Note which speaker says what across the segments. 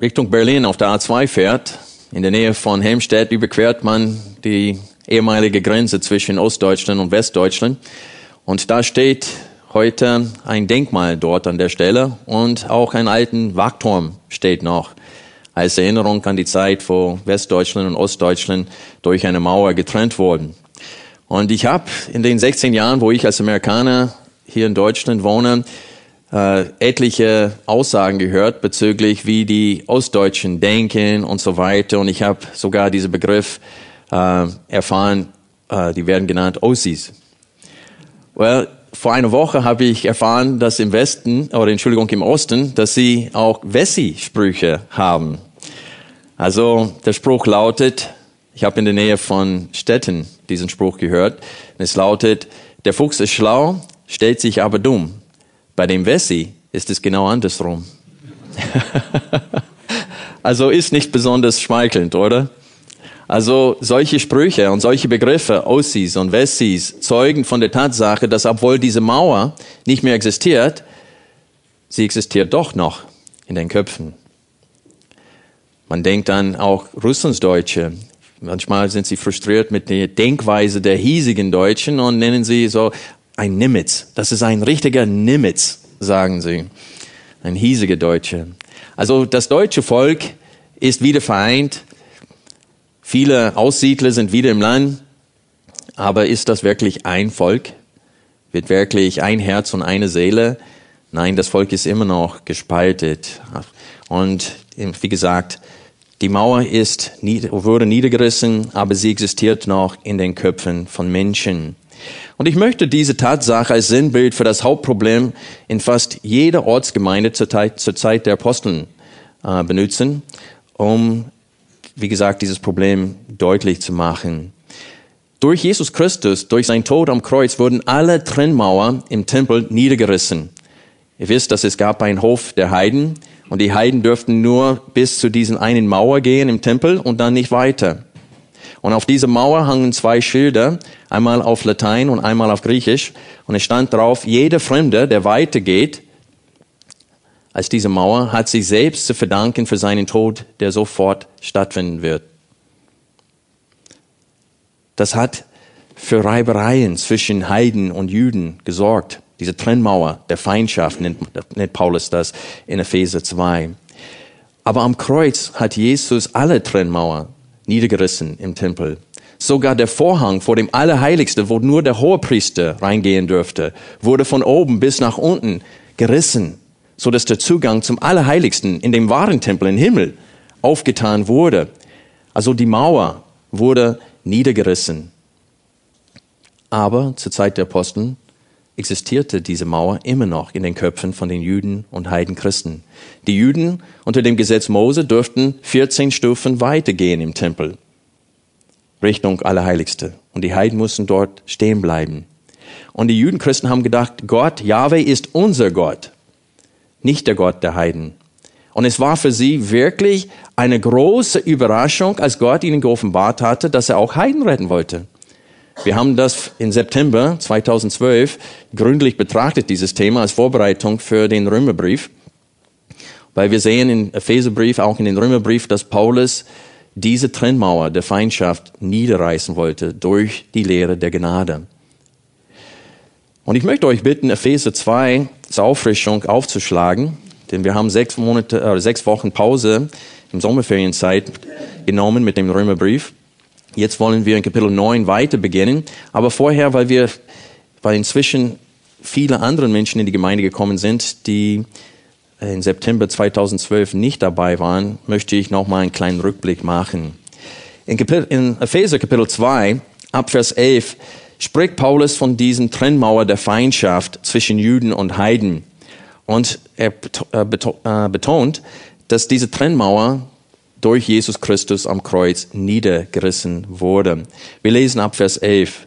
Speaker 1: Richtung Berlin auf der A2 fährt, in der Nähe von Helmstedt überquert man die ehemalige Grenze zwischen Ostdeutschland und Westdeutschland. Und da steht heute ein Denkmal dort an der Stelle und auch ein alten Wachturm steht noch als Erinnerung an die Zeit, wo Westdeutschland und Ostdeutschland durch eine Mauer getrennt wurden. Und ich habe in den 16 Jahren, wo ich als Amerikaner hier in Deutschland wohne, äh, etliche Aussagen gehört bezüglich, wie die Ostdeutschen denken und so weiter. Und ich habe sogar diesen Begriff äh, erfahren, äh, die werden genannt Ossis. Well, vor einer Woche habe ich erfahren, dass im Westen, oder Entschuldigung, im Osten, dass sie auch Wessi-Sprüche haben. Also der Spruch lautet, ich habe in der Nähe von Städten diesen Spruch gehört, es lautet, der Fuchs ist schlau, stellt sich aber dumm. Bei dem Wessi ist es genau andersrum. also ist nicht besonders schmeichelnd, oder? Also solche Sprüche und solche Begriffe, Ossis und Wessis, zeugen von der Tatsache, dass obwohl diese Mauer nicht mehr existiert, sie existiert doch noch in den Köpfen. Man denkt an auch Russlandsdeutsche. Manchmal sind sie frustriert mit der Denkweise der hiesigen Deutschen und nennen sie so ein Nimitz. Das ist ein richtiger Nimitz, sagen sie. Ein hiesiger Deutsche. Also das deutsche Volk ist wieder vereint. Viele Aussiedler sind wieder im Land. Aber ist das wirklich ein Volk? Wird wirklich ein Herz und eine Seele? Nein, das Volk ist immer noch gespaltet. Und wie gesagt, die Mauer ist, wurde niedergerissen, aber sie existiert noch in den Köpfen von Menschen. Und ich möchte diese Tatsache als Sinnbild für das Hauptproblem in fast jeder Ortsgemeinde zur Zeit, zur Zeit der Aposteln äh, benutzen, um, wie gesagt, dieses Problem deutlich zu machen. Durch Jesus Christus, durch sein Tod am Kreuz, wurden alle Trennmauern im Tempel niedergerissen. Ihr wisst, dass es gab einen Hof der Heiden und die Heiden dürften nur bis zu diesen einen Mauer gehen im Tempel und dann nicht weiter. Und auf dieser Mauer hangen zwei Schilder, einmal auf Latein und einmal auf Griechisch. Und es stand drauf, jeder Fremde, der weitergeht als diese Mauer, hat sich selbst zu verdanken für seinen Tod, der sofort stattfinden wird. Das hat für Reibereien zwischen Heiden und Juden gesorgt. Diese Trennmauer der Feindschaft nennt, nennt Paulus das in Epheser 2. Aber am Kreuz hat Jesus alle Trennmauer niedergerissen im Tempel. Sogar der Vorhang vor dem Allerheiligsten, wo nur der Hohepriester reingehen dürfte, wurde von oben bis nach unten gerissen, so dass der Zugang zum Allerheiligsten in dem wahren Tempel im Himmel aufgetan wurde. Also die Mauer wurde niedergerissen. Aber zur Zeit der Aposteln existierte diese Mauer immer noch in den Köpfen von den Juden und Heidenchristen. Die Juden unter dem Gesetz Mose durften 14 Stufen weitergehen im Tempel, Richtung Allerheiligste. Und die Heiden mussten dort stehen bleiben. Und die Judenchristen haben gedacht, Gott, Yahweh ist unser Gott, nicht der Gott der Heiden. Und es war für sie wirklich eine große Überraschung, als Gott ihnen geoffenbart hatte, dass er auch Heiden retten wollte. Wir haben das im September 2012 gründlich betrachtet, dieses Thema als Vorbereitung für den Römerbrief. Weil wir sehen im Epheserbrief, auch in den Römerbrief, dass Paulus diese Trennmauer der Feindschaft niederreißen wollte durch die Lehre der Gnade. Und ich möchte euch bitten, Epheser 2 zur Auffrischung aufzuschlagen, denn wir haben sechs Monate, äh, sechs Wochen Pause im Sommerferienzeit genommen mit dem Römerbrief. Jetzt wollen wir in Kapitel 9 weiter beginnen. Aber vorher, weil wir, weil inzwischen viele andere Menschen in die Gemeinde gekommen sind, die im September 2012 nicht dabei waren, möchte ich noch mal einen kleinen Rückblick machen. In, Kapitel, in Epheser Kapitel 2, ab Vers 11, spricht Paulus von diesen Trennmauer der Feindschaft zwischen Juden und Heiden. Und er äh, betont, dass diese Trennmauer durch Jesus Christus am Kreuz niedergerissen wurde. Wir lesen ab Vers 11.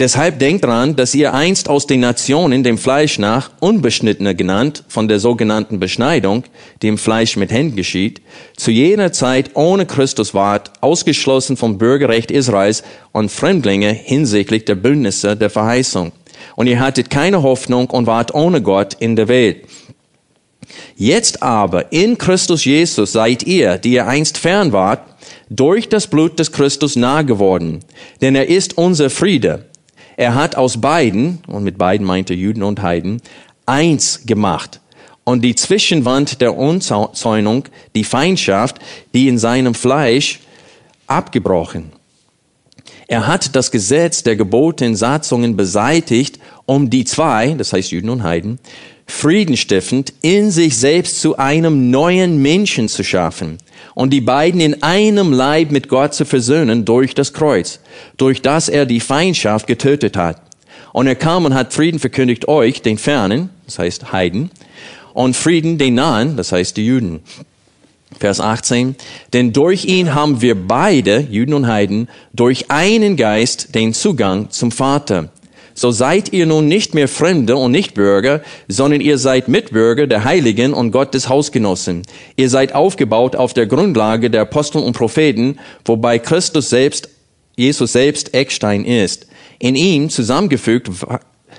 Speaker 1: Deshalb denkt dran, dass ihr einst aus den Nationen dem Fleisch nach Unbeschnittene genannt, von der sogenannten Beschneidung, die im Fleisch mit Händen geschieht, zu jener Zeit ohne Christus wart, ausgeschlossen vom Bürgerrecht Israels und Fremdlinge hinsichtlich der Bündnisse der Verheißung. Und ihr hattet keine Hoffnung und wart ohne Gott in der Welt. Jetzt aber in Christus Jesus seid ihr, die ihr einst fern wart, durch das Blut des Christus nahe geworden. Denn er ist unser Friede er hat aus beiden, und mit beiden meinte Juden und Heiden, eins gemacht. Und die Zwischenwand der Unzäunung, die Feindschaft, die in seinem Fleisch abgebrochen. Er hat das Gesetz der Gebote in Satzungen beseitigt, um die zwei, das heißt Juden und Heiden, friedenstiftend in sich selbst zu einem neuen Menschen zu schaffen und die beiden in einem Leib mit Gott zu versöhnen durch das Kreuz, durch das er die Feindschaft getötet hat. Und er kam und hat Frieden verkündigt euch, den Fernen, das heißt Heiden, und Frieden den Nahen, das heißt die Juden. Vers 18. Denn durch ihn haben wir beide, Juden und Heiden, durch einen Geist den Zugang zum Vater so seid ihr nun nicht mehr Fremde und nicht Bürger, sondern ihr seid Mitbürger der Heiligen und Gottes Hausgenossen. Ihr seid aufgebaut auf der Grundlage der Apostel und Propheten, wobei Christus selbst, Jesus selbst Eckstein ist. In ihm zusammengefügt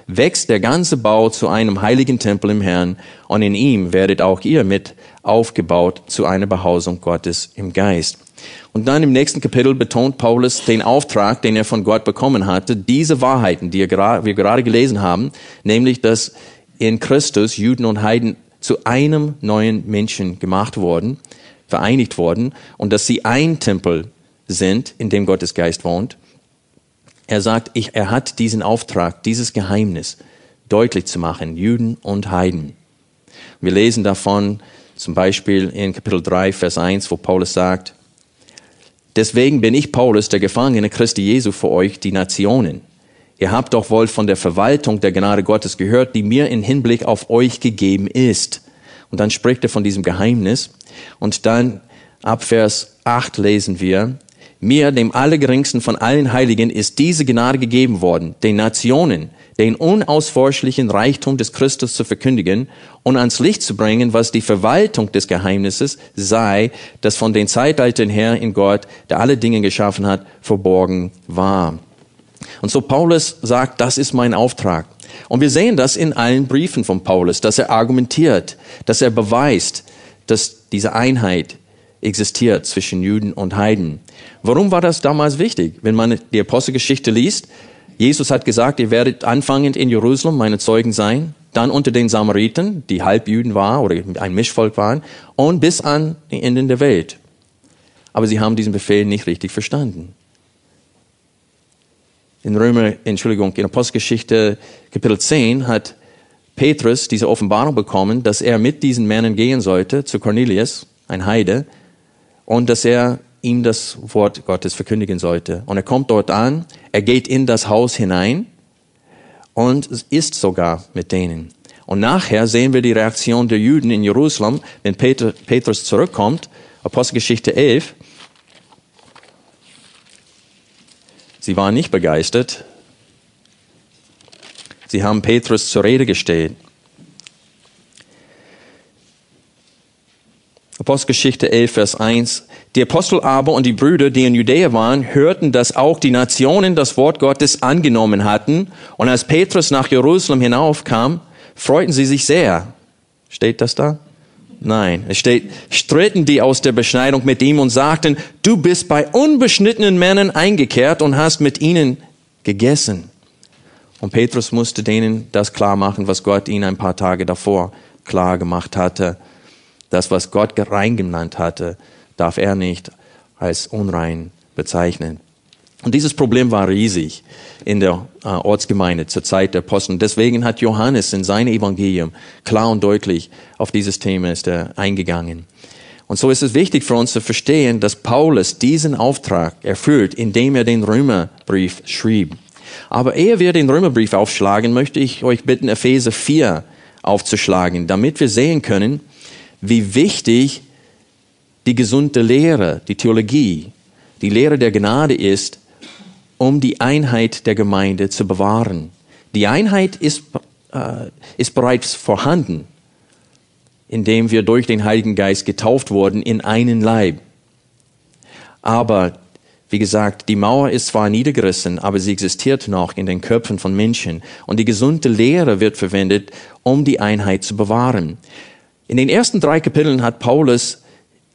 Speaker 1: wächst der ganze Bau zu einem heiligen Tempel im Herrn und in ihm werdet auch ihr mit aufgebaut zu einer Behausung Gottes im Geist. Und dann im nächsten Kapitel betont Paulus den Auftrag, den er von Gott bekommen hatte, diese Wahrheiten, die wir gerade gelesen haben, nämlich, dass in Christus Juden und Heiden zu einem neuen Menschen gemacht wurden, vereinigt wurden und dass sie ein Tempel sind, in dem Gottes Geist wohnt. Er sagt, ich, er hat diesen Auftrag, dieses Geheimnis deutlich zu machen, Juden und Heiden. Wir lesen davon zum Beispiel in Kapitel 3, Vers 1, wo Paulus sagt, Deswegen bin ich Paulus, der Gefangene Christi Jesu für euch, die Nationen. Ihr habt doch wohl von der Verwaltung der Gnade Gottes gehört, die mir in Hinblick auf euch gegeben ist. Und dann spricht er von diesem Geheimnis. Und dann ab Vers 8 lesen wir, mir, dem Allergeringsten von allen Heiligen, ist diese Gnade gegeben worden, den Nationen, den unausforschlichen Reichtum des Christus zu verkündigen und ans Licht zu bringen, was die Verwaltung des Geheimnisses sei, das von den Zeitaltern her in Gott, der alle Dinge geschaffen hat, verborgen war. Und so Paulus sagt, das ist mein Auftrag. Und wir sehen das in allen Briefen von Paulus, dass er argumentiert, dass er beweist, dass diese Einheit existiert zwischen Juden und Heiden. Warum war das damals wichtig? Wenn man die Apostelgeschichte liest, Jesus hat gesagt, ihr werdet anfangend in Jerusalem meine Zeugen sein, dann unter den Samariten, die Halbjüden waren oder ein Mischvolk waren, und bis an die Enden der Welt. Aber sie haben diesen Befehl nicht richtig verstanden. In Römer, Entschuldigung, in Apostelgeschichte Kapitel 10 hat Petrus diese Offenbarung bekommen, dass er mit diesen Männern gehen sollte zu Cornelius, ein Heide, und dass er ihm das Wort Gottes verkündigen sollte. Und er kommt dort an, er geht in das Haus hinein und isst sogar mit denen. Und nachher sehen wir die Reaktion der Juden in Jerusalem, wenn Peter, Petrus zurückkommt, Apostelgeschichte 11. Sie waren nicht begeistert. Sie haben Petrus zur Rede gestellt. Apostelgeschichte 11, Vers 1. Die Apostel aber und die Brüder, die in Judäa waren, hörten, dass auch die Nationen das Wort Gottes angenommen hatten. Und als Petrus nach Jerusalem hinaufkam, freuten sie sich sehr. Steht das da? Nein, es steht, stritten die aus der Beschneidung mit ihm und sagten, du bist bei unbeschnittenen Männern eingekehrt und hast mit ihnen gegessen. Und Petrus musste denen das klar machen, was Gott ihnen ein paar Tage davor klar gemacht hatte. Das, was Gott rein genannt hatte, darf er nicht als unrein bezeichnen. Und dieses Problem war riesig in der äh, Ortsgemeinde zur Zeit der Apostel. Deswegen hat Johannes in seinem Evangelium klar und deutlich auf dieses Thema ist er eingegangen. Und so ist es wichtig für uns zu verstehen, dass Paulus diesen Auftrag erfüllt, indem er den Römerbrief schrieb. Aber ehe wir den Römerbrief aufschlagen, möchte ich euch bitten, Epheser 4 aufzuschlagen, damit wir sehen können, wie wichtig die gesunde Lehre, die Theologie, die Lehre der Gnade ist, um die Einheit der Gemeinde zu bewahren. Die Einheit ist, äh, ist bereits vorhanden, indem wir durch den Heiligen Geist getauft wurden in einen Leib. Aber wie gesagt, die Mauer ist zwar niedergerissen, aber sie existiert noch in den Köpfen von Menschen. Und die gesunde Lehre wird verwendet, um die Einheit zu bewahren. In den ersten drei Kapiteln hat Paulus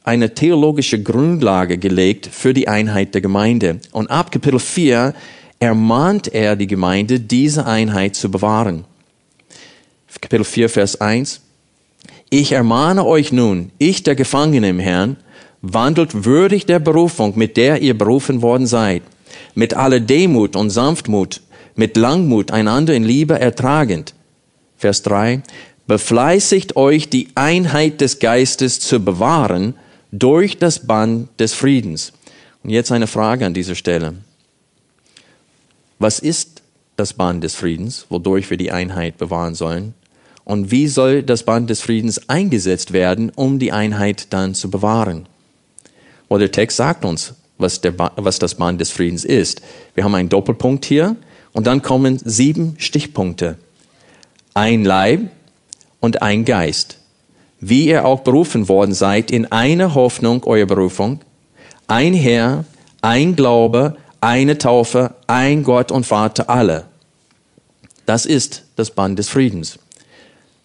Speaker 1: eine theologische Grundlage gelegt für die Einheit der Gemeinde. Und ab Kapitel 4 ermahnt er die Gemeinde, diese Einheit zu bewahren. Kapitel 4, Vers 1. Ich ermahne euch nun, ich der Gefangene im Herrn, wandelt würdig der Berufung, mit der ihr berufen worden seid, mit aller Demut und Sanftmut, mit Langmut einander in Liebe ertragend. Vers 3. Befleißigt euch, die Einheit des Geistes zu bewahren durch das Band des Friedens. Und jetzt eine Frage an dieser Stelle. Was ist das Band des Friedens, wodurch wir die Einheit bewahren sollen? Und wie soll das Band des Friedens eingesetzt werden, um die Einheit dann zu bewahren? Well, der Text sagt uns, was, der, was das Band des Friedens ist. Wir haben einen Doppelpunkt hier und dann kommen sieben Stichpunkte. Ein Leib und ein Geist. Wie ihr auch berufen worden seid in eine Hoffnung eurer Berufung, ein Herr, ein Glaube, eine Taufe, ein Gott und Vater alle. Das ist das Band des Friedens.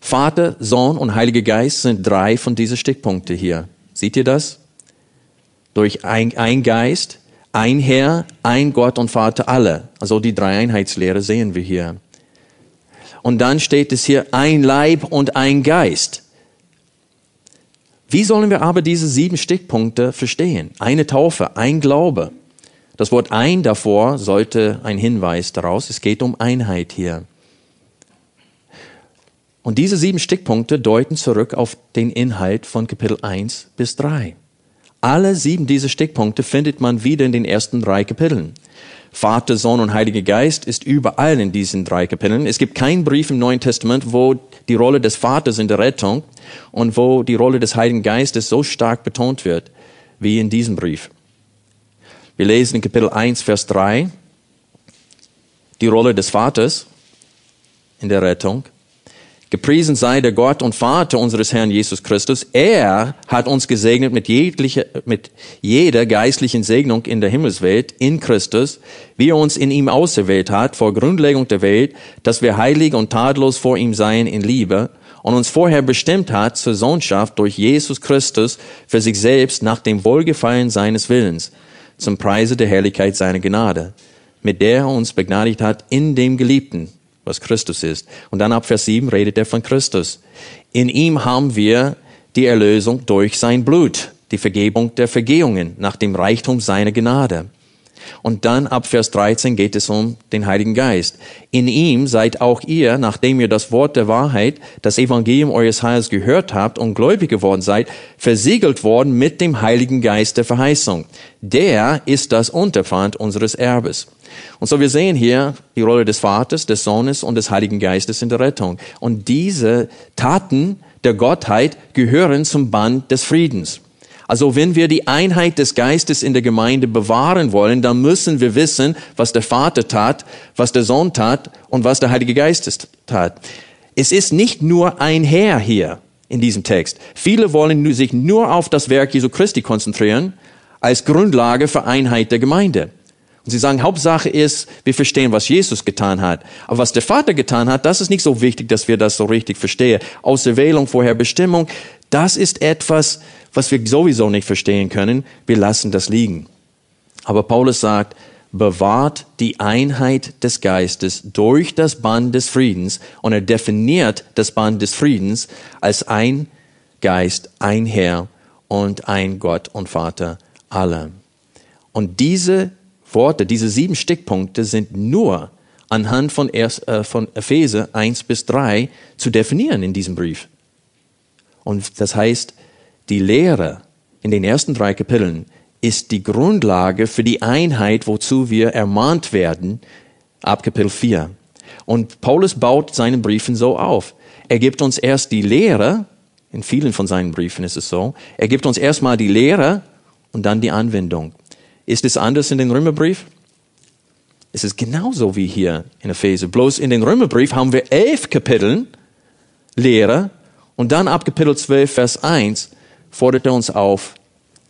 Speaker 1: Vater, Sohn und Heiliger Geist sind drei von diesen Stichpunkten hier. Seht ihr das? durch ein, ein Geist, ein Herr, ein Gott und Vater alle. Also die Dreieinheitslehre sehen wir hier. Und dann steht es hier ein Leib und ein Geist. Wie sollen wir aber diese sieben Stichpunkte verstehen? Eine Taufe, ein Glaube. Das Wort ein davor sollte ein Hinweis daraus. Es geht um Einheit hier. Und diese sieben Stichpunkte deuten zurück auf den Inhalt von Kapitel 1 bis 3. Alle sieben dieser Stichpunkte findet man wieder in den ersten drei Kapiteln. Vater, Sohn und Heiliger Geist ist überall in diesen drei Kapiteln. Es gibt keinen Brief im Neuen Testament, wo die Rolle des Vaters in der Rettung und wo die Rolle des Heiligen Geistes so stark betont wird wie in diesem Brief. Wir lesen in Kapitel 1, Vers 3 die Rolle des Vaters in der Rettung. Gepriesen sei der Gott und Vater unseres Herrn Jesus Christus. Er hat uns gesegnet mit, jegliche, mit jeder geistlichen Segnung in der Himmelswelt in Christus, wie er uns in ihm auserwählt hat vor Grundlegung der Welt, dass wir heilig und tadellos vor ihm seien in Liebe und uns vorher bestimmt hat zur Sohnschaft durch Jesus Christus für sich selbst nach dem Wohlgefallen seines Willens, zum Preise der Herrlichkeit seiner Gnade, mit der er uns begnadigt hat in dem Geliebten was Christus ist. Und dann ab Vers 7 redet er von Christus. In ihm haben wir die Erlösung durch sein Blut, die Vergebung der Vergehungen nach dem Reichtum seiner Gnade. Und dann ab Vers 13 geht es um den Heiligen Geist. In ihm seid auch ihr, nachdem ihr das Wort der Wahrheit, das Evangelium eures Heils gehört habt und gläubig geworden seid, versiegelt worden mit dem Heiligen Geist der Verheißung. Der ist das Unterpfand unseres Erbes. Und so wir sehen hier die Rolle des Vaters, des Sohnes und des Heiligen Geistes in der Rettung. Und diese Taten der Gottheit gehören zum Band des Friedens. Also wenn wir die Einheit des Geistes in der Gemeinde bewahren wollen, dann müssen wir wissen, was der Vater tat, was der Sohn tat und was der Heilige Geist tat. Es ist nicht nur ein Herr hier in diesem Text. Viele wollen sich nur auf das Werk Jesu Christi konzentrieren als Grundlage für Einheit der Gemeinde. Und sie sagen, Hauptsache ist, wir verstehen, was Jesus getan hat. Aber was der Vater getan hat, das ist nicht so wichtig, dass wir das so richtig verstehen. Auserwählung, Vorherbestimmung, das ist etwas, was wir sowieso nicht verstehen können. Wir lassen das liegen. Aber Paulus sagt, bewahrt die Einheit des Geistes durch das Band des Friedens und er definiert das Band des Friedens als ein Geist, ein Herr und ein Gott und Vater aller. Und diese Worte, diese sieben Stickpunkte sind nur anhand von, äh, von Epheser 1 bis 3 zu definieren in diesem Brief. Und das heißt, die Lehre in den ersten drei Kapiteln ist die Grundlage für die Einheit, wozu wir ermahnt werden, ab Kapitel 4. Und Paulus baut seinen Briefen so auf. Er gibt uns erst die Lehre In vielen von seinen Briefen ist es so. Er gibt uns erstmal die Lehre und dann die Anwendung. Ist es anders in den Römerbrief? Es ist genauso wie hier in Epheser. Bloß in den Römerbrief haben wir elf Kapiteln Lehre und dann ab Kapitel 12, Vers 1 fordert er uns auf,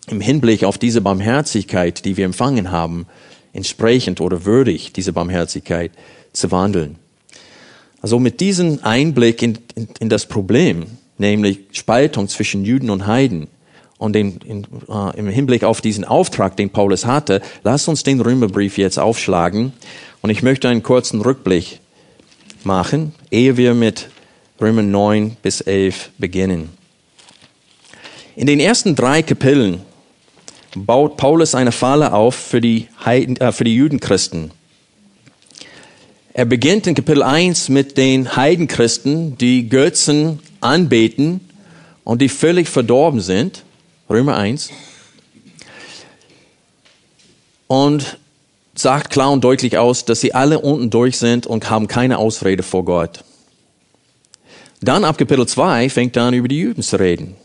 Speaker 1: im Hinblick auf diese Barmherzigkeit, die wir empfangen haben, entsprechend oder würdig diese Barmherzigkeit zu wandeln. Also mit diesem Einblick in, in, in das Problem, nämlich Spaltung zwischen Juden und Heiden, und in, in, äh, im Hinblick auf diesen Auftrag, den Paulus hatte, lasst uns den Römerbrief jetzt aufschlagen. Und ich möchte einen kurzen Rückblick machen, ehe wir mit Römer 9 bis 11 beginnen. In den ersten drei Kapiteln baut Paulus eine Falle auf für die, Heiden, äh, für die Judenchristen. Er beginnt in Kapitel 1 mit den Heidenchristen, die Götzen anbeten und die völlig verdorben sind. Römer 1. Und sagt klar und deutlich aus, dass sie alle unten durch sind und haben keine Ausrede vor Gott. Dann ab Kapitel 2 fängt er an, über die Juden zu reden.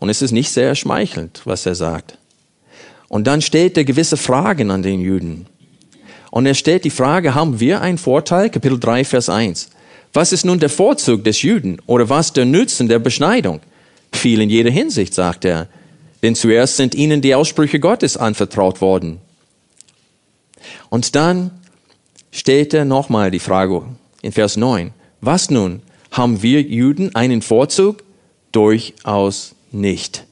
Speaker 1: Und es ist nicht sehr schmeichelnd, was er sagt. Und dann stellt er gewisse Fragen an den Juden. Und er stellt die Frage, haben wir einen Vorteil? Kapitel 3, Vers 1. Was ist nun der Vorzug des Juden oder was der Nutzen der Beschneidung? Viel in jeder Hinsicht, sagt er. Denn zuerst sind ihnen die Aussprüche Gottes anvertraut worden. Und dann stellt er nochmal die Frage in Vers 9. Was nun? Haben wir Juden einen Vorzug? Durchaus nicht.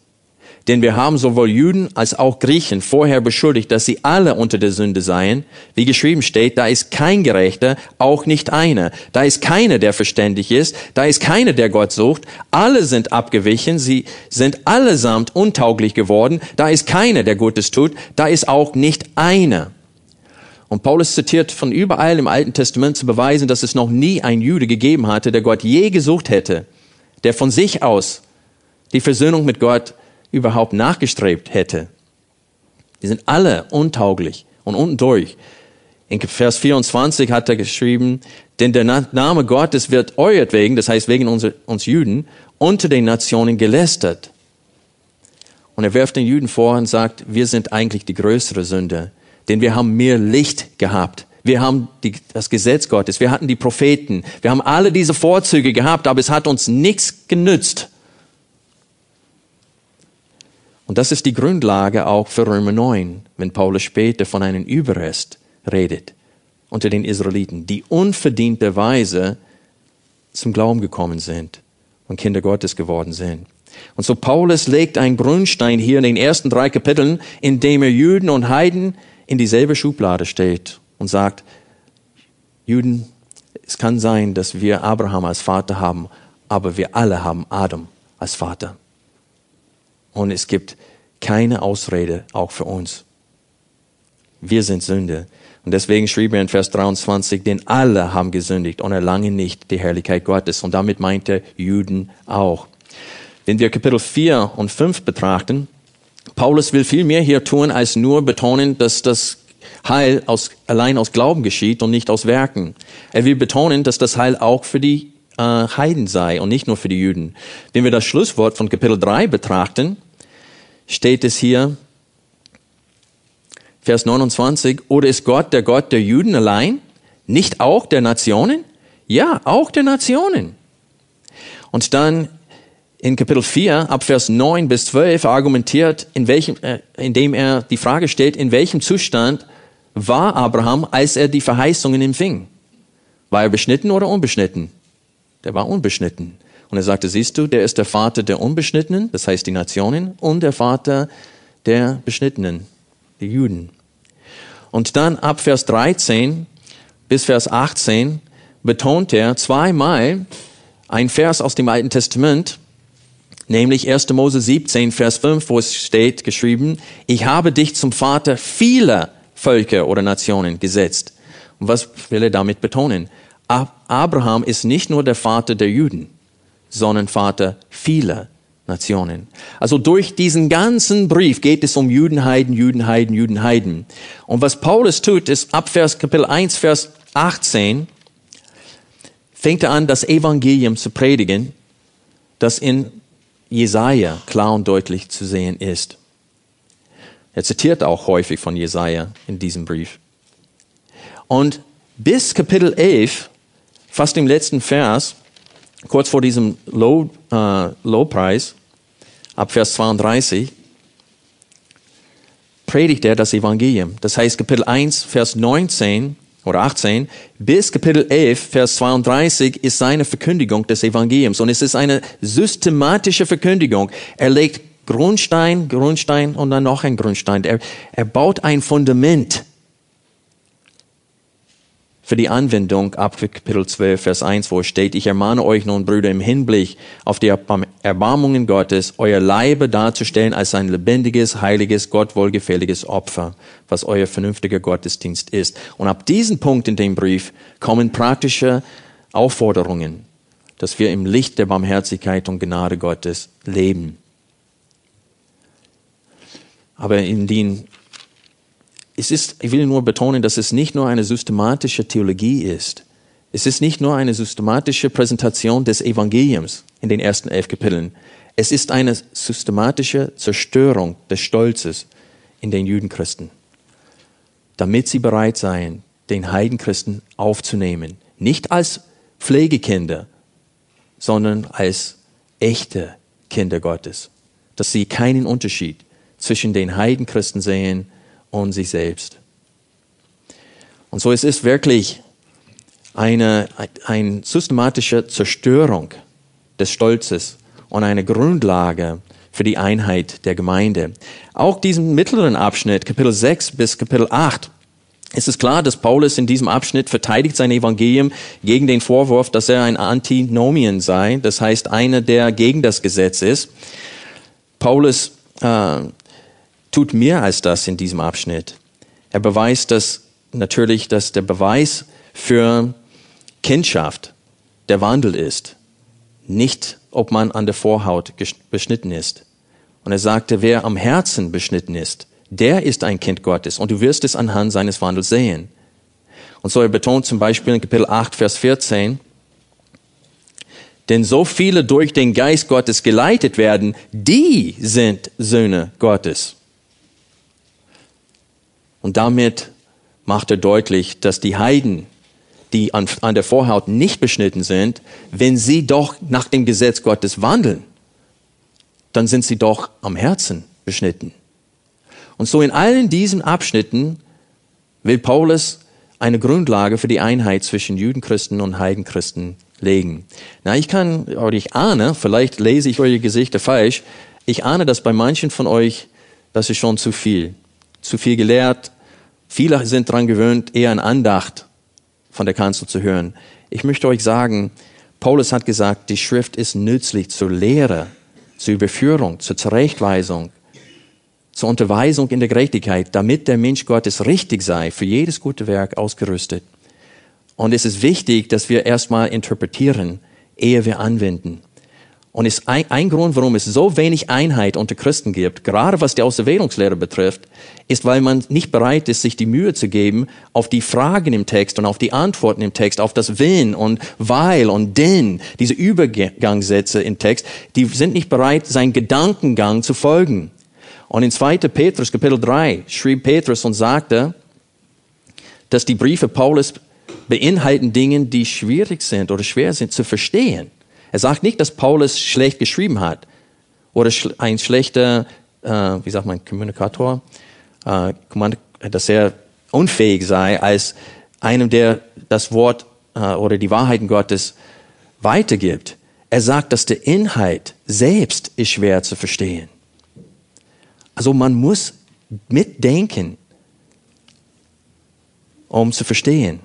Speaker 1: Denn wir haben sowohl Juden als auch Griechen vorher beschuldigt, dass sie alle unter der Sünde seien. Wie geschrieben steht, da ist kein Gerechter, auch nicht einer. Da ist keiner, der verständig ist. Da ist keiner, der Gott sucht. Alle sind abgewichen. Sie sind allesamt untauglich geworden. Da ist keiner, der Gutes tut. Da ist auch nicht einer. Und Paulus zitiert von überall im Alten Testament zu beweisen, dass es noch nie ein Jude gegeben hatte, der Gott je gesucht hätte, der von sich aus die Versöhnung mit Gott überhaupt nachgestrebt hätte. Die sind alle untauglich und unten durch. In Vers 24 hat er geschrieben, denn der Name Gottes wird euretwegen, das heißt wegen uns, uns Juden, unter den Nationen gelästert. Und er wirft den Juden vor und sagt, wir sind eigentlich die größere Sünde, denn wir haben mehr Licht gehabt. Wir haben die, das Gesetz Gottes, wir hatten die Propheten, wir haben alle diese Vorzüge gehabt, aber es hat uns nichts genützt. Und das ist die Grundlage auch für Römer 9, wenn Paulus später von einem Überrest redet unter den Israeliten, die unverdienterweise zum Glauben gekommen sind und Kinder Gottes geworden sind. Und so Paulus legt einen Grundstein hier in den ersten drei Kapiteln, in dem er Juden und Heiden in dieselbe Schublade steht und sagt, Juden, es kann sein, dass wir Abraham als Vater haben, aber wir alle haben Adam als Vater. Und es gibt keine Ausrede, auch für uns. Wir sind Sünde. Und deswegen schrieb er in Vers 23, denn alle haben gesündigt und erlangen nicht die Herrlichkeit Gottes. Und damit meint er Juden auch. Wenn wir Kapitel 4 und 5 betrachten, Paulus will viel mehr hier tun, als nur betonen, dass das Heil aus, allein aus Glauben geschieht und nicht aus Werken. Er will betonen, dass das Heil auch für die äh, Heiden sei und nicht nur für die Juden. Wenn wir das Schlusswort von Kapitel 3 betrachten, steht es hier, Vers 29, oder ist Gott der Gott der Juden allein, nicht auch der Nationen? Ja, auch der Nationen. Und dann in Kapitel 4, ab Vers 9 bis 12 argumentiert, in welchem, äh, indem er die Frage stellt, in welchem Zustand war Abraham, als er die Verheißungen empfing? War er beschnitten oder unbeschnitten? Der war unbeschnitten. Und er sagte, siehst du, der ist der Vater der Unbeschnittenen, das heißt die Nationen, und der Vater der Beschnittenen, die Juden. Und dann ab Vers 13 bis Vers 18 betont er zweimal ein Vers aus dem Alten Testament, nämlich 1. Mose 17, Vers 5, wo es steht geschrieben, ich habe dich zum Vater vieler Völker oder Nationen gesetzt. Und was will er damit betonen? Abraham ist nicht nur der Vater der Juden sondern Vater vieler Nationen. Also durch diesen ganzen Brief geht es um Judenheiden, Judenheiden, Judenheiden. Und was Paulus tut, ist ab Vers Kapitel 1, Vers 18, fängt er an, das Evangelium zu predigen, das in Jesaja klar und deutlich zu sehen ist. Er zitiert auch häufig von Jesaja in diesem Brief. Und bis Kapitel 11, fast im letzten Vers, kurz vor diesem Low, äh, Lowpreis, ab Vers 32, predigt er das Evangelium. Das heißt, Kapitel 1, Vers 19 oder 18 bis Kapitel 11, Vers 32 ist seine Verkündigung des Evangeliums. Und es ist eine systematische Verkündigung. Er legt Grundstein, Grundstein und dann noch ein Grundstein. Er, er baut ein Fundament für die Anwendung ab Kapitel 12, Vers 1, wo steht, ich ermahne euch nun, Brüder, im Hinblick auf die Erbarmungen Gottes, euer Leibe darzustellen als ein lebendiges, heiliges, Gott wohlgefälliges Opfer, was euer vernünftiger Gottesdienst ist. Und ab diesem Punkt in dem Brief kommen praktische Aufforderungen, dass wir im Licht der Barmherzigkeit und Gnade Gottes leben. Aber in den es ist, ich will nur betonen, dass es nicht nur eine systematische Theologie ist. Es ist nicht nur eine systematische Präsentation des Evangeliums in den ersten elf Kapiteln. Es ist eine systematische Zerstörung des Stolzes in den Judenchristen, damit sie bereit seien, den Heidenchristen aufzunehmen. Nicht als Pflegekinder, sondern als echte Kinder Gottes. Dass sie keinen Unterschied zwischen den Heidenchristen sehen und sich selbst. Und so es ist wirklich eine, eine systematische Zerstörung des Stolzes und eine Grundlage für die Einheit der Gemeinde. Auch diesen mittleren Abschnitt, Kapitel 6 bis Kapitel 8, ist es klar, dass Paulus in diesem Abschnitt verteidigt sein Evangelium gegen den Vorwurf, dass er ein Antinomien sei, das heißt einer, der gegen das Gesetz ist. Paulus äh, tut mehr als das in diesem Abschnitt. Er beweist, dass natürlich, dass der Beweis für Kindschaft der Wandel ist, nicht ob man an der Vorhaut beschnitten ist. Und er sagte, wer am Herzen beschnitten ist, der ist ein Kind Gottes und du wirst es anhand seines Wandels sehen. Und so er betont zum Beispiel in Kapitel 8, Vers 14, denn so viele durch den Geist Gottes geleitet werden, die sind Söhne Gottes. Und damit macht er deutlich, dass die Heiden, die an, an der Vorhaut nicht beschnitten sind, wenn sie doch nach dem Gesetz Gottes wandeln, dann sind sie doch am Herzen beschnitten. Und so in allen diesen Abschnitten will Paulus eine Grundlage für die Einheit zwischen Judenchristen und Heidenchristen legen. Na, ich kann, oder ich ahne, vielleicht lese ich eure Gesichter falsch, ich ahne, dass bei manchen von euch, das ist schon zu viel zu viel gelehrt. Viele sind daran gewöhnt, eher eine Andacht von der Kanzel zu hören. Ich möchte euch sagen, Paulus hat gesagt, die Schrift ist nützlich zur Lehre, zur Überführung, zur Zurechtweisung, zur Unterweisung in der Gerechtigkeit, damit der Mensch Gottes richtig sei, für jedes gute Werk ausgerüstet. Und es ist wichtig, dass wir erstmal interpretieren, ehe wir anwenden. Und ist ein, ein Grund, warum es so wenig Einheit unter Christen gibt, gerade was die Auserwählungslehre betrifft, ist, weil man nicht bereit ist, sich die Mühe zu geben, auf die Fragen im Text und auf die Antworten im Text, auf das Wenn und Weil und Denn, diese Übergangssätze im Text, die sind nicht bereit, seinen Gedankengang zu folgen. Und in 2. Petrus, Kapitel 3, schrieb Petrus und sagte, dass die Briefe Paulus beinhalten Dinge, die schwierig sind oder schwer sind zu verstehen. Er sagt nicht, dass Paulus schlecht geschrieben hat oder ein schlechter, äh, wie sagt man, Kommunikator, äh, dass er unfähig sei, als einem, der das Wort äh, oder die Wahrheiten Gottes weitergibt. Er sagt, dass der Inhalt selbst ist schwer zu verstehen. Also man muss mitdenken, um zu verstehen.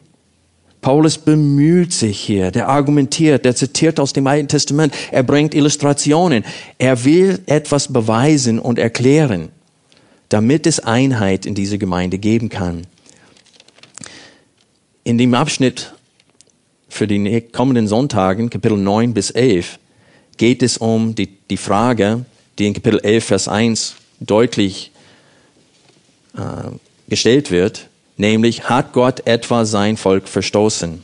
Speaker 1: Paulus bemüht sich hier, der argumentiert, der zitiert aus dem Alten Testament, er bringt Illustrationen, er will etwas beweisen und erklären, damit es Einheit in dieser Gemeinde geben kann. In dem Abschnitt für die kommenden Sonntagen, Kapitel 9 bis 11, geht es um die, die Frage, die in Kapitel 11, Vers 1 deutlich äh, gestellt wird, nämlich hat Gott etwa sein Volk verstoßen?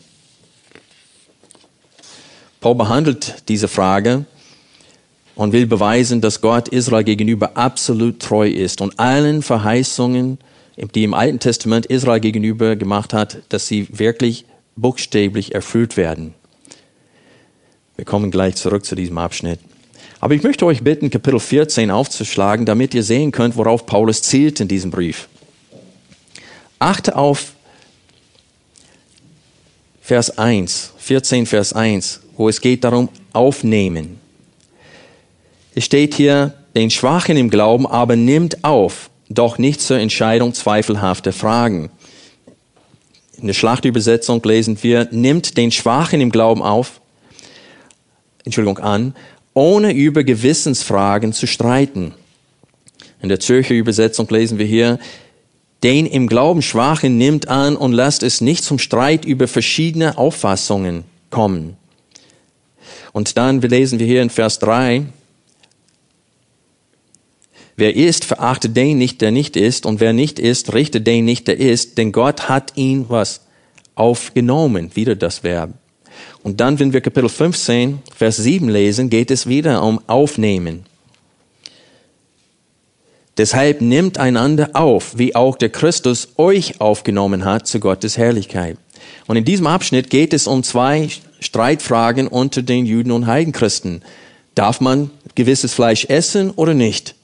Speaker 1: Paul behandelt diese Frage und will beweisen, dass Gott Israel gegenüber absolut treu ist und allen Verheißungen, die im Alten Testament Israel gegenüber gemacht hat, dass sie wirklich buchstäblich erfüllt werden. Wir kommen gleich zurück zu diesem Abschnitt. Aber ich möchte euch bitten, Kapitel 14 aufzuschlagen, damit ihr sehen könnt, worauf Paulus zielt in diesem Brief. Achte auf Vers 1, 14 Vers 1, wo es geht darum, aufnehmen. Es steht hier, den Schwachen im Glauben aber nimmt auf, doch nicht zur Entscheidung zweifelhafter Fragen. In der Schlachtübersetzung lesen wir, nimmt den Schwachen im Glauben auf, Entschuldigung, an, ohne über Gewissensfragen zu streiten. In der Zürcher Übersetzung lesen wir hier, den im Glauben Schwachen nimmt an und lasst es nicht zum Streit über verschiedene Auffassungen kommen. Und dann lesen wir hier in Vers 3, Wer ist, verachtet den nicht, der nicht ist, und wer nicht ist, richtet den nicht, der ist, denn Gott hat ihn was aufgenommen, wieder das Verb. Und dann, wenn wir Kapitel 15, Vers 7 lesen, geht es wieder um Aufnehmen. Deshalb nimmt einander auf, wie auch der Christus euch aufgenommen hat zu Gottes Herrlichkeit. Und in diesem Abschnitt geht es um zwei Streitfragen unter den Juden und Heidenchristen. Darf man gewisses Fleisch essen oder nicht?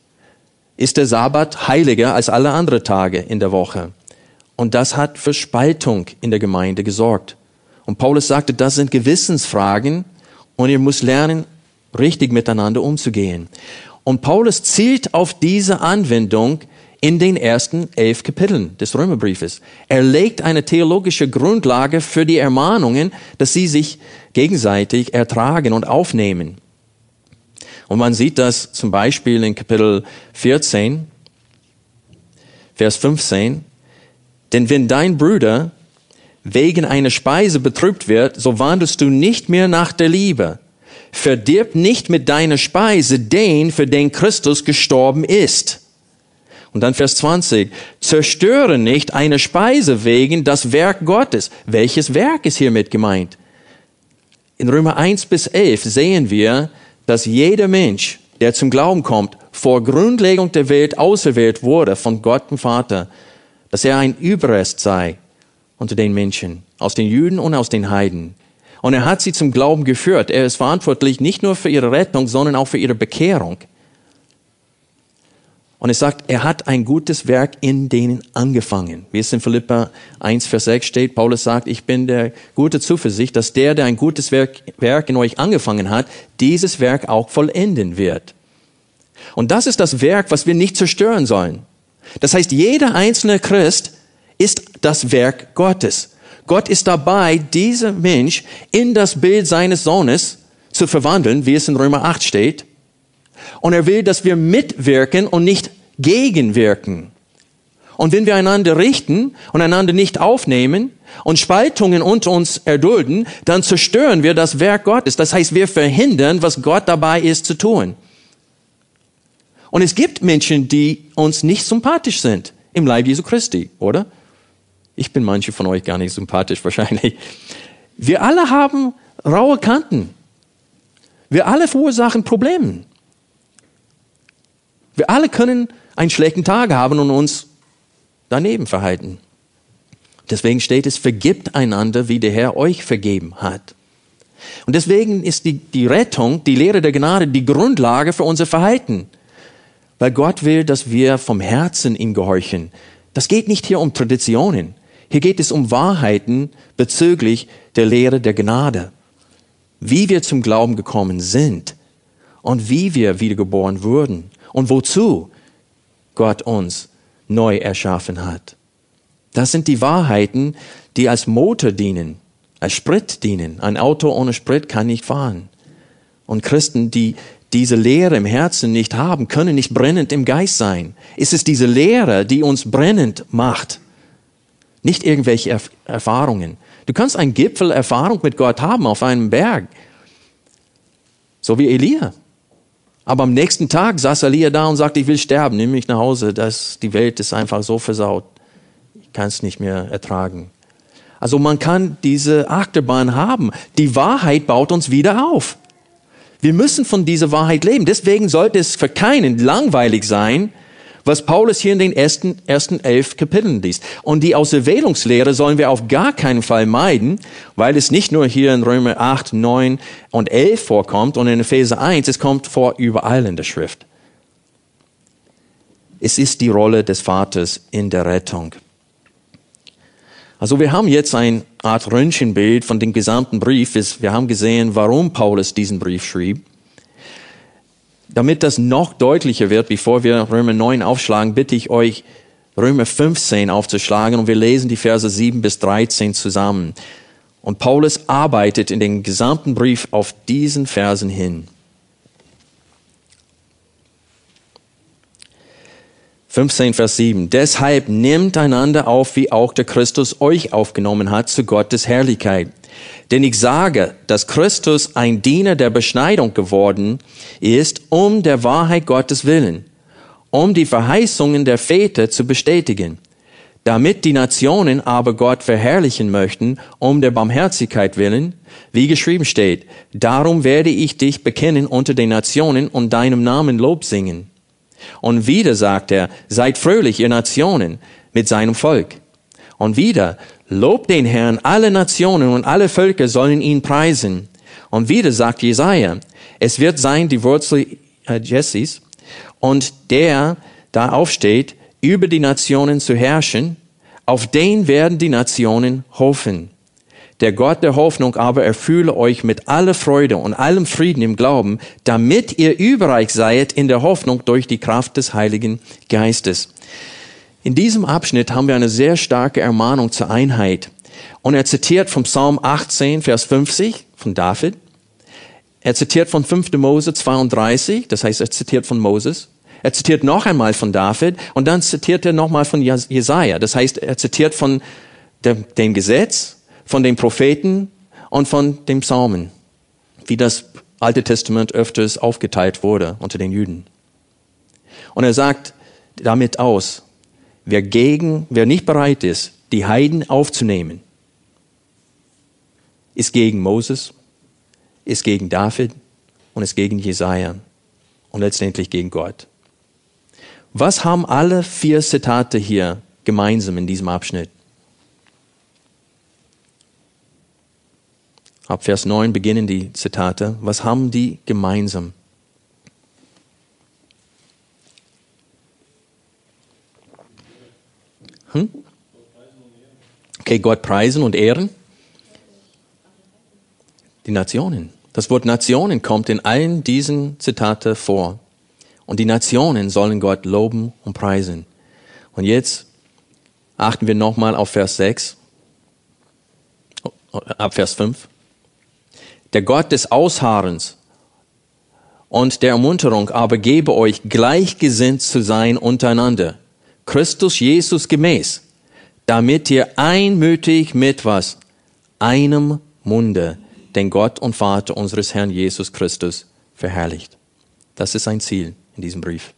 Speaker 1: ist der Sabbat heiliger als alle anderen Tage in der Woche. Und das hat für Spaltung in der Gemeinde gesorgt. Und Paulus sagte, das sind Gewissensfragen und ihr müsst lernen, richtig miteinander umzugehen. Und Paulus zielt auf diese Anwendung in den ersten elf Kapiteln des Römerbriefes. Er legt eine theologische Grundlage für die Ermahnungen, dass sie sich gegenseitig ertragen und aufnehmen. Und man sieht das zum Beispiel in Kapitel 14, Vers 15. Denn wenn dein Bruder wegen einer Speise betrübt wird, so wandelst du nicht mehr nach der Liebe. Verdirb nicht mit deiner Speise den, für den Christus gestorben ist. Und dann Vers 20. Zerstöre nicht eine Speise wegen das Werk Gottes. Welches Werk ist hiermit gemeint? In Römer 1 bis 11 sehen wir, dass jeder Mensch, der zum Glauben kommt, vor Grundlegung der Welt auserwählt wurde von Gott dem Vater, dass er ein Überrest sei unter den Menschen, aus den Juden und aus den Heiden. Und er hat sie zum Glauben geführt. Er ist verantwortlich nicht nur für ihre Rettung, sondern auch für ihre Bekehrung. Und es sagt, er hat ein gutes Werk in denen angefangen. Wie es in Philippa 1, Vers 6 steht, Paulus sagt, ich bin der gute Zuversicht, dass der, der ein gutes Werk, Werk in euch angefangen hat, dieses Werk auch vollenden wird. Und das ist das Werk, was wir nicht zerstören sollen. Das heißt, jeder einzelne Christ ist das Werk Gottes. Gott ist dabei, dieser Mensch in das Bild seines Sohnes zu verwandeln, wie es in Römer 8 steht. Und er will, dass wir mitwirken und nicht gegenwirken. Und wenn wir einander richten und einander nicht aufnehmen und Spaltungen unter uns erdulden, dann zerstören wir das Werk Gottes. Das heißt, wir verhindern, was Gott dabei ist zu tun. Und es gibt Menschen, die uns nicht sympathisch sind im Leib Jesu Christi, oder? Ich bin manche von euch gar nicht sympathisch wahrscheinlich. Wir alle haben raue Kanten. Wir alle verursachen Probleme. Wir alle können einen schlechten Tag haben und uns daneben verhalten. Deswegen steht es, vergibt einander, wie der Herr euch vergeben hat. Und deswegen ist die, die Rettung, die Lehre der Gnade, die Grundlage für unser Verhalten. Weil Gott will, dass wir vom Herzen ihm gehorchen. Das geht nicht hier um Traditionen. Hier geht es um Wahrheiten bezüglich der Lehre der Gnade. Wie wir zum Glauben gekommen sind und wie wir wiedergeboren wurden und wozu Gott uns neu erschaffen hat. Das sind die Wahrheiten, die als Motor dienen, als Sprit dienen. Ein Auto ohne Sprit kann nicht fahren. Und Christen, die diese Lehre im Herzen nicht haben, können nicht brennend im Geist sein. Es ist diese Lehre, die uns brennend macht. Nicht irgendwelche Erf Erfahrungen. Du kannst ein Gipfelerfahrung mit Gott haben auf einem Berg. So wie Elia. Aber am nächsten Tag saß Elia da und sagte, ich will sterben, nimm mich nach Hause. Das, die Welt ist einfach so versaut. Ich kann es nicht mehr ertragen. Also man kann diese Achterbahn haben. Die Wahrheit baut uns wieder auf. Wir müssen von dieser Wahrheit leben. Deswegen sollte es für keinen langweilig sein, was Paulus hier in den ersten, ersten elf Kapiteln liest. Und die Auserwählungslehre sollen wir auf gar keinen Fall meiden, weil es nicht nur hier in Römer 8, 9 und 11 vorkommt und in Epheser 1, es kommt vor überall in der Schrift. Es ist die Rolle des Vaters in der Rettung. Also wir haben jetzt eine Art Röntgenbild von dem gesamten Brief. Wir haben gesehen, warum Paulus diesen Brief schrieb. Damit das noch deutlicher wird, bevor wir Römer 9 aufschlagen, bitte ich euch, Römer 15 aufzuschlagen und wir lesen die Verse 7 bis 13 zusammen. Und Paulus arbeitet in den gesamten Brief auf diesen Versen hin. 15, Vers 7. Deshalb nehmt einander auf, wie auch der Christus euch aufgenommen hat, zu Gottes Herrlichkeit. Denn ich sage, dass Christus ein Diener der Beschneidung geworden ist, um der Wahrheit Gottes willen, um die Verheißungen der Väter zu bestätigen, damit die Nationen aber Gott verherrlichen möchten, um der Barmherzigkeit willen, wie geschrieben steht, darum werde ich dich bekennen unter den Nationen und deinem Namen Lob singen. Und wieder sagt er, seid fröhlich, ihr Nationen, mit seinem Volk. Und wieder, lobt den Herrn, alle Nationen und alle Völker sollen ihn preisen. Und wieder sagt Jesaja, es wird sein die Wurzel äh, Jesses und der da aufsteht, über die Nationen zu herrschen, auf den werden die Nationen hoffen. Der Gott der Hoffnung aber erfülle euch mit aller Freude und allem Frieden im Glauben, damit ihr überreich seid in der Hoffnung durch die Kraft des Heiligen Geistes. In diesem Abschnitt haben wir eine sehr starke Ermahnung zur Einheit. Und er zitiert vom Psalm 18, Vers 50 von David. Er zitiert von 5. Mose 32, das heißt, er zitiert von Moses. Er zitiert noch einmal von David und dann zitiert er nochmal von Jesaja. Das heißt, er zitiert von dem Gesetz, von den Propheten und von den Psalmen, wie das Alte Testament öfters aufgeteilt wurde unter den Juden. Und er sagt damit aus, wer gegen, wer nicht bereit ist, die Heiden aufzunehmen, ist gegen Moses, ist gegen David und ist gegen Jesaja und letztendlich gegen Gott. Was haben alle vier Zitate hier gemeinsam in diesem Abschnitt? Ab Vers 9 beginnen die Zitate. Was haben die gemeinsam? Hm? Okay, Gott preisen und ehren. Die Nationen. Das Wort Nationen kommt in allen diesen Zitate vor. Und die Nationen sollen Gott loben und preisen. Und jetzt achten wir nochmal auf Vers 6, ab Vers 5 der Gott des Ausharrens und der Ermunterung aber gebe euch gleichgesinnt zu sein untereinander, Christus Jesus gemäß, damit ihr einmütig mit was? Einem Munde den Gott und Vater unseres Herrn Jesus Christus verherrlicht. Das ist ein Ziel in diesem Brief.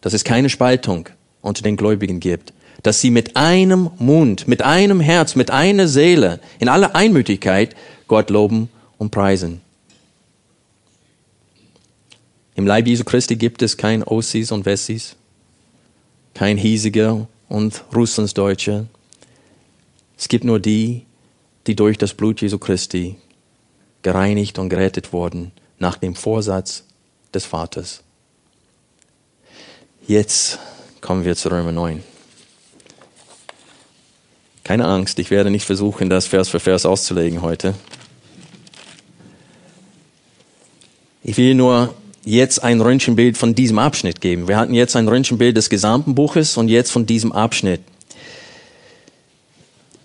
Speaker 1: Dass es keine Spaltung unter den Gläubigen gibt. Dass sie mit einem Mund, mit einem Herz, mit einer Seele, in aller Einmütigkeit Gott loben und preisen. Im Leib Jesu Christi gibt es kein Ossis und Wessis, kein Hiesiger und Russlandsdeutsche. Es gibt nur die, die durch das Blut Jesu Christi gereinigt und gerettet wurden nach dem Vorsatz des Vaters. Jetzt kommen wir zu Römer 9. Keine Angst, ich werde nicht versuchen, das Vers für Vers auszulegen heute. Ich will nur jetzt ein Röntgenbild von diesem Abschnitt geben. Wir hatten jetzt ein Röntgenbild des gesamten Buches und jetzt von diesem Abschnitt.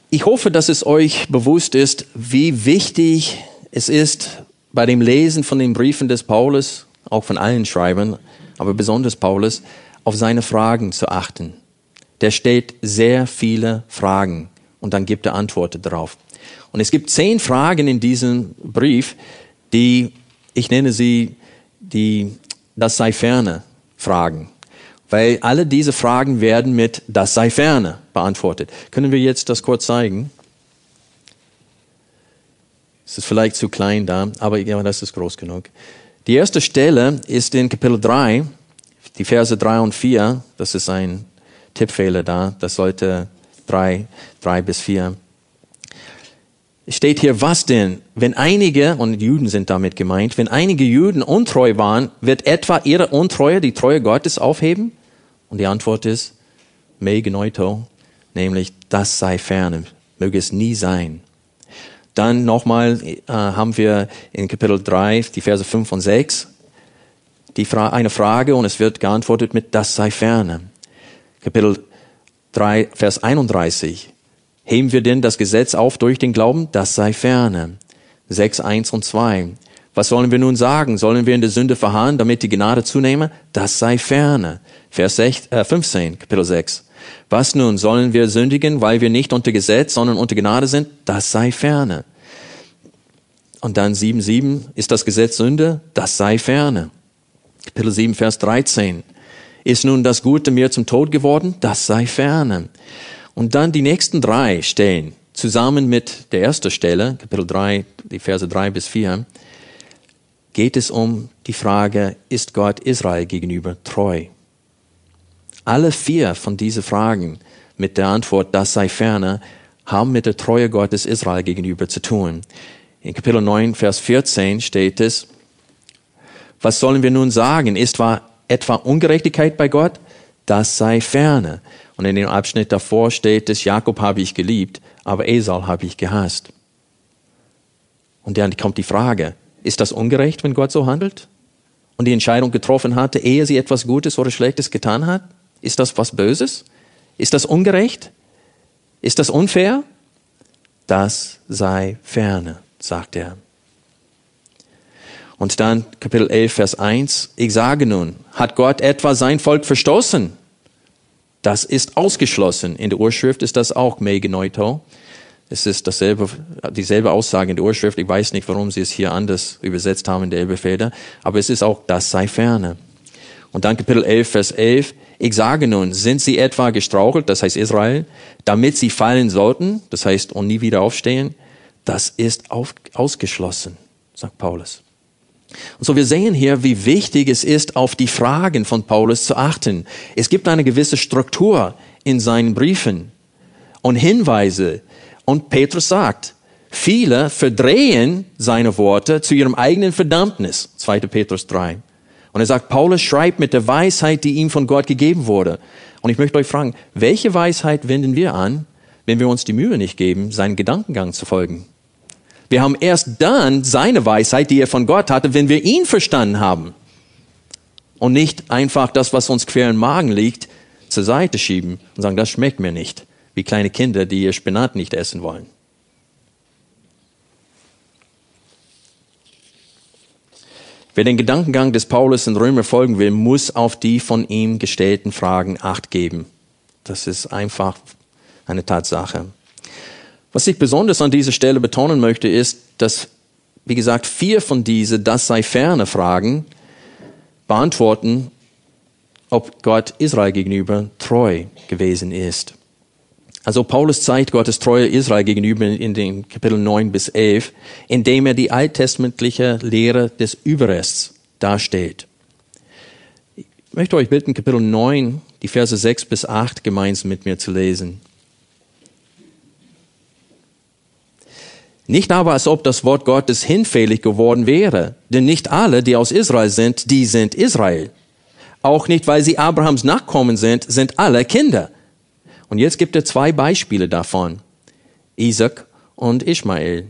Speaker 1: Ich hoffe, dass es euch bewusst ist, wie wichtig es ist, bei dem Lesen von den Briefen des Paulus, auch von allen Schreibern, aber besonders Paulus, auf seine Fragen zu achten. Der stellt sehr viele Fragen und dann gibt er Antworten darauf. Und es gibt zehn Fragen in diesem Brief, die ich nenne sie die Das sei ferne Fragen. Weil alle diese Fragen werden mit Das sei ferne beantwortet. Können wir jetzt das kurz zeigen? Es ist vielleicht zu klein da, aber ja, das ist groß genug. Die erste Stelle ist in Kapitel 3, die Verse 3 und 4. Das ist ein Tippfehler da. Das sollte 3, 3 bis 4 steht hier, was denn? Wenn einige, und Juden sind damit gemeint, wenn einige Juden untreu waren, wird etwa ihre Untreue die Treue Gottes aufheben? Und die Antwort ist, me genoito, nämlich, das sei ferne, möge es nie sein. Dann nochmal äh, haben wir in Kapitel 3 die Verse 5 und 6 die Fra eine Frage und es wird geantwortet mit, das sei ferne. Kapitel 3, Vers 31. Heben wir denn das Gesetz auf durch den Glauben? Das sei ferne. 6, 1 und 2. Was sollen wir nun sagen? Sollen wir in der Sünde verharren, damit die Gnade zunehme? Das sei ferne. Vers 6, äh 15, Kapitel 6. Was nun? Sollen wir sündigen, weil wir nicht unter Gesetz, sondern unter Gnade sind? Das sei ferne. Und dann 7, 7. Ist das Gesetz Sünde? Das sei ferne. Kapitel 7, Vers 13. Ist nun das Gute mir zum Tod geworden? Das sei ferne. Und dann die nächsten drei Stellen, zusammen mit der ersten Stelle, Kapitel 3, die Verse 3 bis 4, geht es um die Frage, ist Gott Israel gegenüber treu? Alle vier von diesen Fragen mit der Antwort, das sei ferner, haben mit der Treue Gottes Israel gegenüber zu tun. In Kapitel 9, Vers 14 steht es, was sollen wir nun sagen? Ist etwa Ungerechtigkeit bei Gott? Das sei ferne. Und in dem Abschnitt davor steht es, Jakob habe ich geliebt, aber Esau habe ich gehasst. Und dann kommt die Frage, ist das ungerecht, wenn Gott so handelt? Und die Entscheidung getroffen hatte, ehe sie etwas Gutes oder Schlechtes getan hat? Ist das was Böses? Ist das ungerecht? Ist das unfair? Das sei ferne, sagt er. Und dann Kapitel 11, Vers 1. Ich sage nun, hat Gott etwa sein Volk verstoßen? Das ist ausgeschlossen. In der Urschrift ist das auch Megenoito. Es ist dasselbe, dieselbe Aussage in der Urschrift. Ich weiß nicht, warum sie es hier anders übersetzt haben in der Elbefeder. Aber es ist auch, das sei ferne. Und dann Kapitel 11, Vers 11. Ich sage nun, sind sie etwa gestrauchelt, das heißt Israel, damit sie fallen sollten, das heißt und nie wieder aufstehen? Das ist auf, ausgeschlossen, sagt Paulus. Und so wir sehen hier, wie wichtig es ist, auf die Fragen von Paulus zu achten. Es gibt eine gewisse Struktur in seinen Briefen und Hinweise. Und Petrus sagt, viele verdrehen seine Worte zu ihrem eigenen Verdammnis. 2. Petrus 3. Und er sagt, Paulus schreibt mit der Weisheit, die ihm von Gott gegeben wurde. Und ich möchte euch fragen, welche Weisheit wenden wir an, wenn wir uns die Mühe nicht geben, seinen Gedankengang zu folgen? Wir haben erst dann seine Weisheit, die er von Gott hatte, wenn wir ihn verstanden haben. Und nicht einfach das, was uns quer im Magen liegt, zur Seite schieben und sagen, das schmeckt mir nicht. Wie kleine Kinder, die ihr Spinat nicht essen wollen. Wer den Gedankengang des Paulus in Römer folgen will, muss auf die von ihm gestellten Fragen Acht geben. Das ist einfach eine Tatsache. Was ich besonders an dieser Stelle betonen möchte, ist, dass, wie gesagt, vier von diesen Das sei ferne Fragen beantworten, ob Gott Israel gegenüber treu gewesen ist. Also Paulus zeigt Gottes Treue Israel gegenüber in den Kapitel 9 bis 11, indem er die alttestamentliche Lehre des Überrests darstellt. Ich möchte euch bitten, Kapitel 9, die Verse 6 bis 8 gemeinsam mit mir zu lesen. Nicht aber, als ob das Wort Gottes hinfällig geworden wäre. Denn nicht alle, die aus Israel sind, die sind Israel. Auch nicht, weil sie Abrahams Nachkommen sind, sind alle Kinder. Und jetzt gibt er zwei Beispiele davon. Isaac und Ishmael.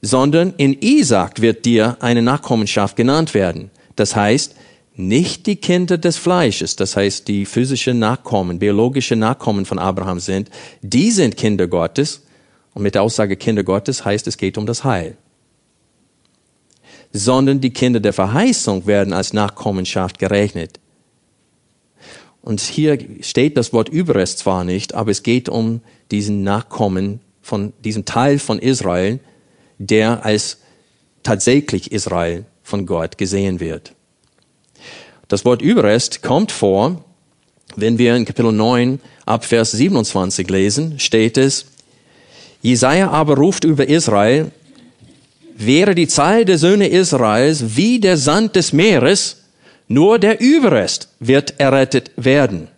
Speaker 1: Sondern in Isaac wird dir eine Nachkommenschaft genannt werden. Das heißt, nicht die Kinder des Fleisches, das heißt die physischen Nachkommen, biologische Nachkommen von Abraham sind, die sind Kinder Gottes, und mit der Aussage Kinder Gottes heißt, es geht um das Heil. Sondern die Kinder der Verheißung werden als Nachkommenschaft gerechnet. Und hier steht das Wort Überrest zwar nicht, aber es geht um diesen Nachkommen von diesem Teil von Israel, der als tatsächlich Israel von Gott gesehen wird. Das Wort Überrest kommt vor, wenn wir in Kapitel 9 ab Vers 27 lesen, steht es, Jesaja aber ruft über Israel, wäre die Zahl der Söhne Israels wie der Sand des Meeres, nur der Überrest wird errettet werden.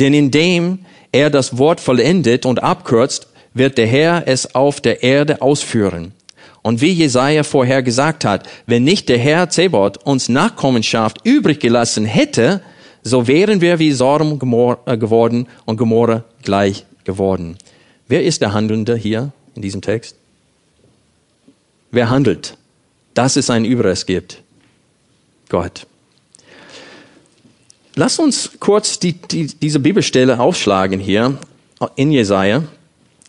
Speaker 1: Denn indem er das Wort vollendet und abkürzt, wird der Herr es auf der Erde ausführen. Und wie Jesaja vorher gesagt hat, wenn nicht der Herr Zebot uns Nachkommenschaft übrig gelassen hätte, so wären wir wie Sodom äh, geworden und Gomorra gleich geworden. Wer ist der Handelnde hier in diesem Text? Wer handelt, dass es einen Überrest gibt? Gott. Lass uns kurz die, die, diese Bibelstelle aufschlagen hier in Jesaja.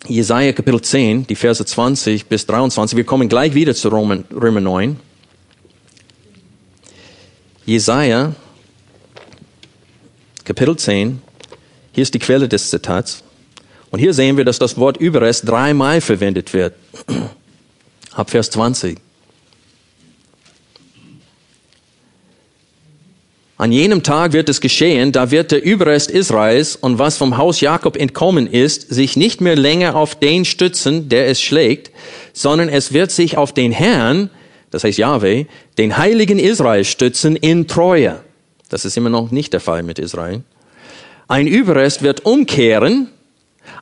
Speaker 1: Jesaja Kapitel 10, die Verse 20 bis 23. Wir kommen gleich wieder zu Römer, Römer 9. Jesaja Kapitel 10. Hier ist die Quelle des Zitats. Und hier sehen wir, dass das Wort Überrest dreimal verwendet wird. Ab Vers 20. An jenem Tag wird es geschehen, da wird der Überrest Israels und was vom Haus Jakob entkommen ist, sich nicht mehr länger auf den stützen, der es schlägt, sondern es wird sich auf den Herrn, das heißt Yahweh, den heiligen Israel stützen in Treue. Das ist immer noch nicht der Fall mit Israel. Ein Überrest wird umkehren,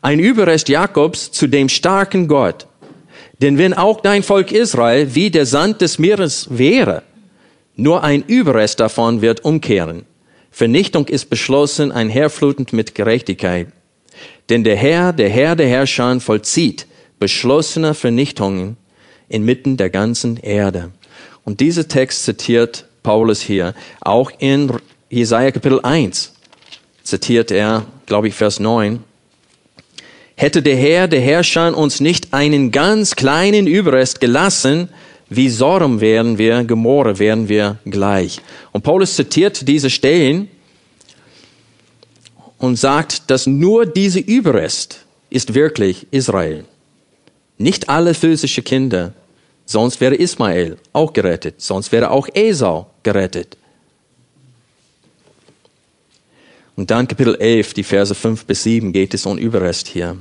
Speaker 1: ein Überrest Jakobs zu dem starken Gott. Denn wenn auch dein Volk Israel wie der Sand des Meeres wäre, nur ein Überrest davon wird umkehren. Vernichtung ist beschlossen, einherflutend mit Gerechtigkeit. Denn der Herr, der Herr der Herrscher, vollzieht beschlossene Vernichtungen inmitten der ganzen Erde. Und dieser Text zitiert Paulus hier. Auch in Jesaja Kapitel 1 zitiert er, glaube ich, Vers 9. Hätte der Herr, der Herrscher, uns nicht einen ganz kleinen Überrest gelassen, wie Sodom wären wir, Gomorra wären wir gleich. Und Paulus zitiert diese Stellen und sagt, dass nur diese Überrest ist wirklich Israel. Nicht alle physische Kinder, sonst wäre Ismael auch gerettet, sonst wäre auch Esau gerettet. Und dann Kapitel 11, die Verse 5 bis 7 geht es um Überrest hier.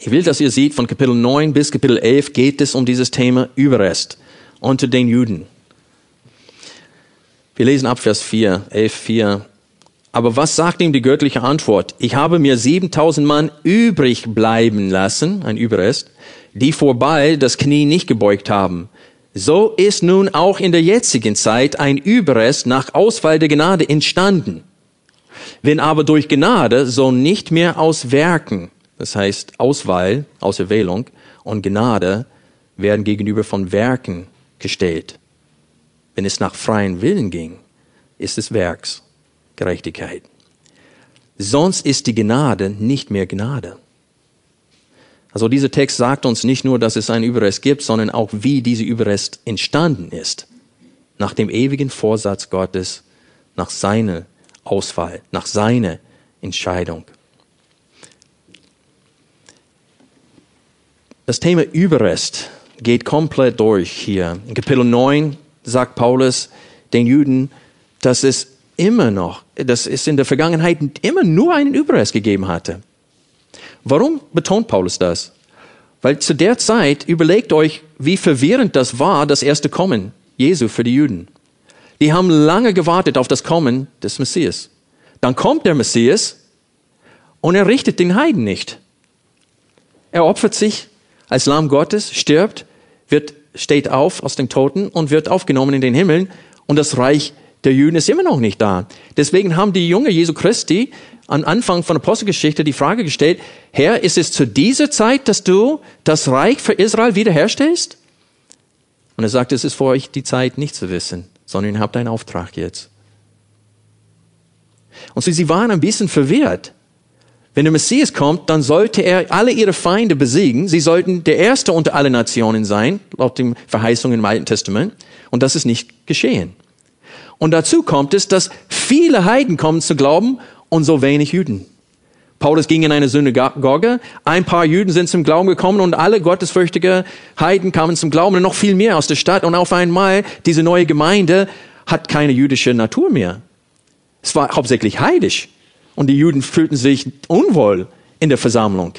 Speaker 1: Ich will, dass ihr seht, von Kapitel 9 bis Kapitel 11 geht es um dieses Thema Überrest unter den Juden. Wir lesen ab Vers 4, 11, 4. Aber was sagt ihm die göttliche Antwort? Ich habe mir 7000 Mann übrig bleiben lassen, ein Überrest, die vorbei das Knie nicht gebeugt haben. So ist nun auch in der jetzigen Zeit ein Überrest nach Ausfall der Gnade entstanden. Wenn aber durch Gnade, so nicht mehr aus Werken das heißt Auswahl, Auserwählung und Gnade werden gegenüber von Werken gestellt. Wenn es nach freien Willen ging, ist es Werksgerechtigkeit. Sonst ist die Gnade nicht mehr Gnade. Also dieser Text sagt uns nicht nur, dass es einen Überrest gibt, sondern auch, wie dieser Überrest entstanden ist. Nach dem ewigen Vorsatz Gottes, nach seiner Auswahl, nach seiner Entscheidung. Das Thema Überrest geht komplett durch hier. In Kapitel 9 sagt Paulus den Juden, dass es immer noch, dass es in der Vergangenheit immer nur einen Überrest gegeben hatte. Warum betont Paulus das? Weil zu der Zeit, überlegt euch, wie verwirrend das war, das erste Kommen Jesu für die Juden. Die haben lange gewartet auf das Kommen des Messias. Dann kommt der Messias und er richtet den Heiden nicht. Er opfert sich als Lamm Gottes, stirbt, wird, steht auf aus den Toten und wird aufgenommen in den Himmeln und das Reich der Juden ist immer noch nicht da. Deswegen haben die Jünger Jesu Christi am Anfang von der Apostelgeschichte die Frage gestellt, Herr, ist es zu dieser Zeit, dass du das Reich für Israel wiederherstellst? Und er sagt, es ist für euch die Zeit, nicht zu wissen, sondern ihr habt einen Auftrag jetzt. Und so, sie waren ein bisschen verwirrt. Wenn der Messias kommt, dann sollte er alle ihre Feinde besiegen. Sie sollten der Erste unter allen Nationen sein, laut den Verheißungen im Alten Testament. Und das ist nicht geschehen. Und dazu kommt es, dass viele Heiden kommen zu glauben und so wenig Juden. Paulus ging in eine Synagoge, ein paar Juden sind zum Glauben gekommen und alle gottesfürchtige Heiden kamen zum Glauben und noch viel mehr aus der Stadt. Und auf einmal, diese neue Gemeinde hat keine jüdische Natur mehr. Es war hauptsächlich heidisch und die Juden fühlten sich unwohl in der Versammlung.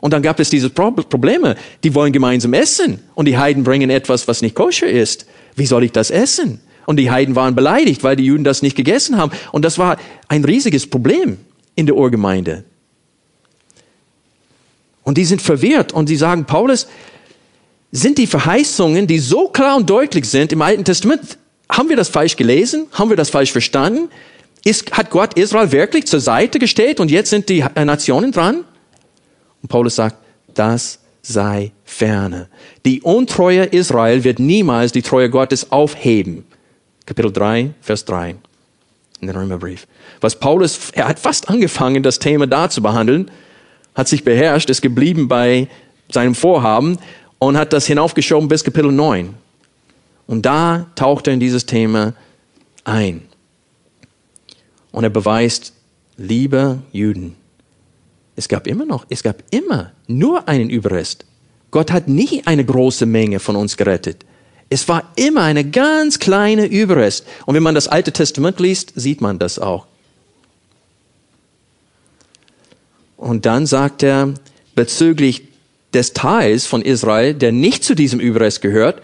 Speaker 1: Und dann gab es diese Pro Probleme. Die wollen gemeinsam essen und die Heiden bringen etwas, was nicht koscher ist. Wie soll ich das essen? Und die Heiden waren beleidigt, weil die Juden das nicht gegessen haben. Und das war ein riesiges Problem in der Urgemeinde. Und die sind verwirrt und sie sagen, Paulus, sind die Verheißungen, die so klar und deutlich sind im Alten Testament, haben wir das falsch gelesen? Haben wir das falsch verstanden? Ist, hat Gott Israel wirklich zur Seite gestellt und jetzt sind die Nationen dran? Und Paulus sagt, das sei ferne. Die Untreue Israel wird niemals die Treue Gottes aufheben. Kapitel 3, Vers 3 in den Römerbrief. Was Paulus, er hat fast angefangen, das Thema da zu behandeln, hat sich beherrscht, ist geblieben bei seinem Vorhaben und hat das hinaufgeschoben bis Kapitel 9. Und da taucht er in dieses Thema ein. Und er beweist, liebe Juden, es gab immer noch, es gab immer nur einen Überrest. Gott hat nie eine große Menge von uns gerettet. Es war immer eine ganz kleine Überrest. Und wenn man das Alte Testament liest, sieht man das auch. Und dann sagt er bezüglich des Teils von Israel, der nicht zu diesem Überrest gehört,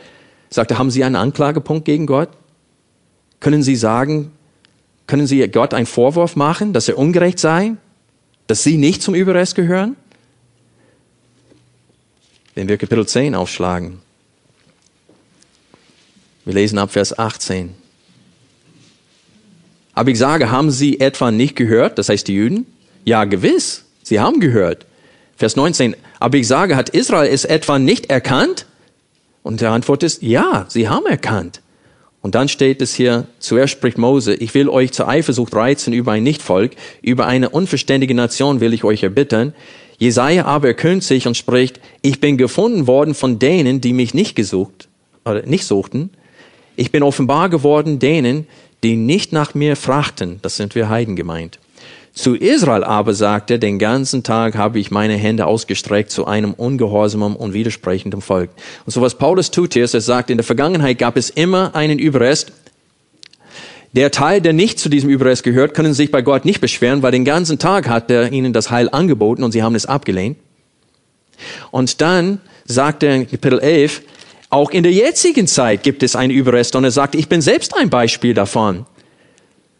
Speaker 1: sagt er, haben Sie einen Anklagepunkt gegen Gott? Können Sie sagen, können Sie Gott einen Vorwurf machen, dass er ungerecht sei? dass sie nicht zum Überrest gehören? Wenn wir Kapitel 10 aufschlagen, wir lesen ab Vers 18. Aber ich sage, haben sie etwa nicht gehört, das heißt die Juden? Ja, gewiss, sie haben gehört. Vers 19, aber ich sage, hat Israel es etwa nicht erkannt? Und der Antwort ist, ja, sie haben erkannt. Und dann steht es hier, zuerst spricht Mose, ich will euch zur Eifersucht reizen über ein Nichtvolk, über eine unverständige Nation will ich euch erbittern. Jesaja aber erkühnt sich und spricht, ich bin gefunden worden von denen, die mich nicht gesucht, oder nicht suchten. Ich bin offenbar geworden denen, die nicht nach mir frachten. Das sind wir Heiden gemeint. Zu Israel aber sagt er, den ganzen Tag habe ich meine Hände ausgestreckt zu einem ungehorsamen und widersprechenden Volk. Und so was Paulus tut hier ist, er sagt, in der Vergangenheit gab es immer einen Überrest. Der Teil, der nicht zu diesem Überrest gehört, können sich bei Gott nicht beschweren, weil den ganzen Tag hat er ihnen das Heil angeboten und sie haben es abgelehnt. Und dann sagt er in Kapitel 11, auch in der jetzigen Zeit gibt es einen Überrest und er sagt, ich bin selbst ein Beispiel davon.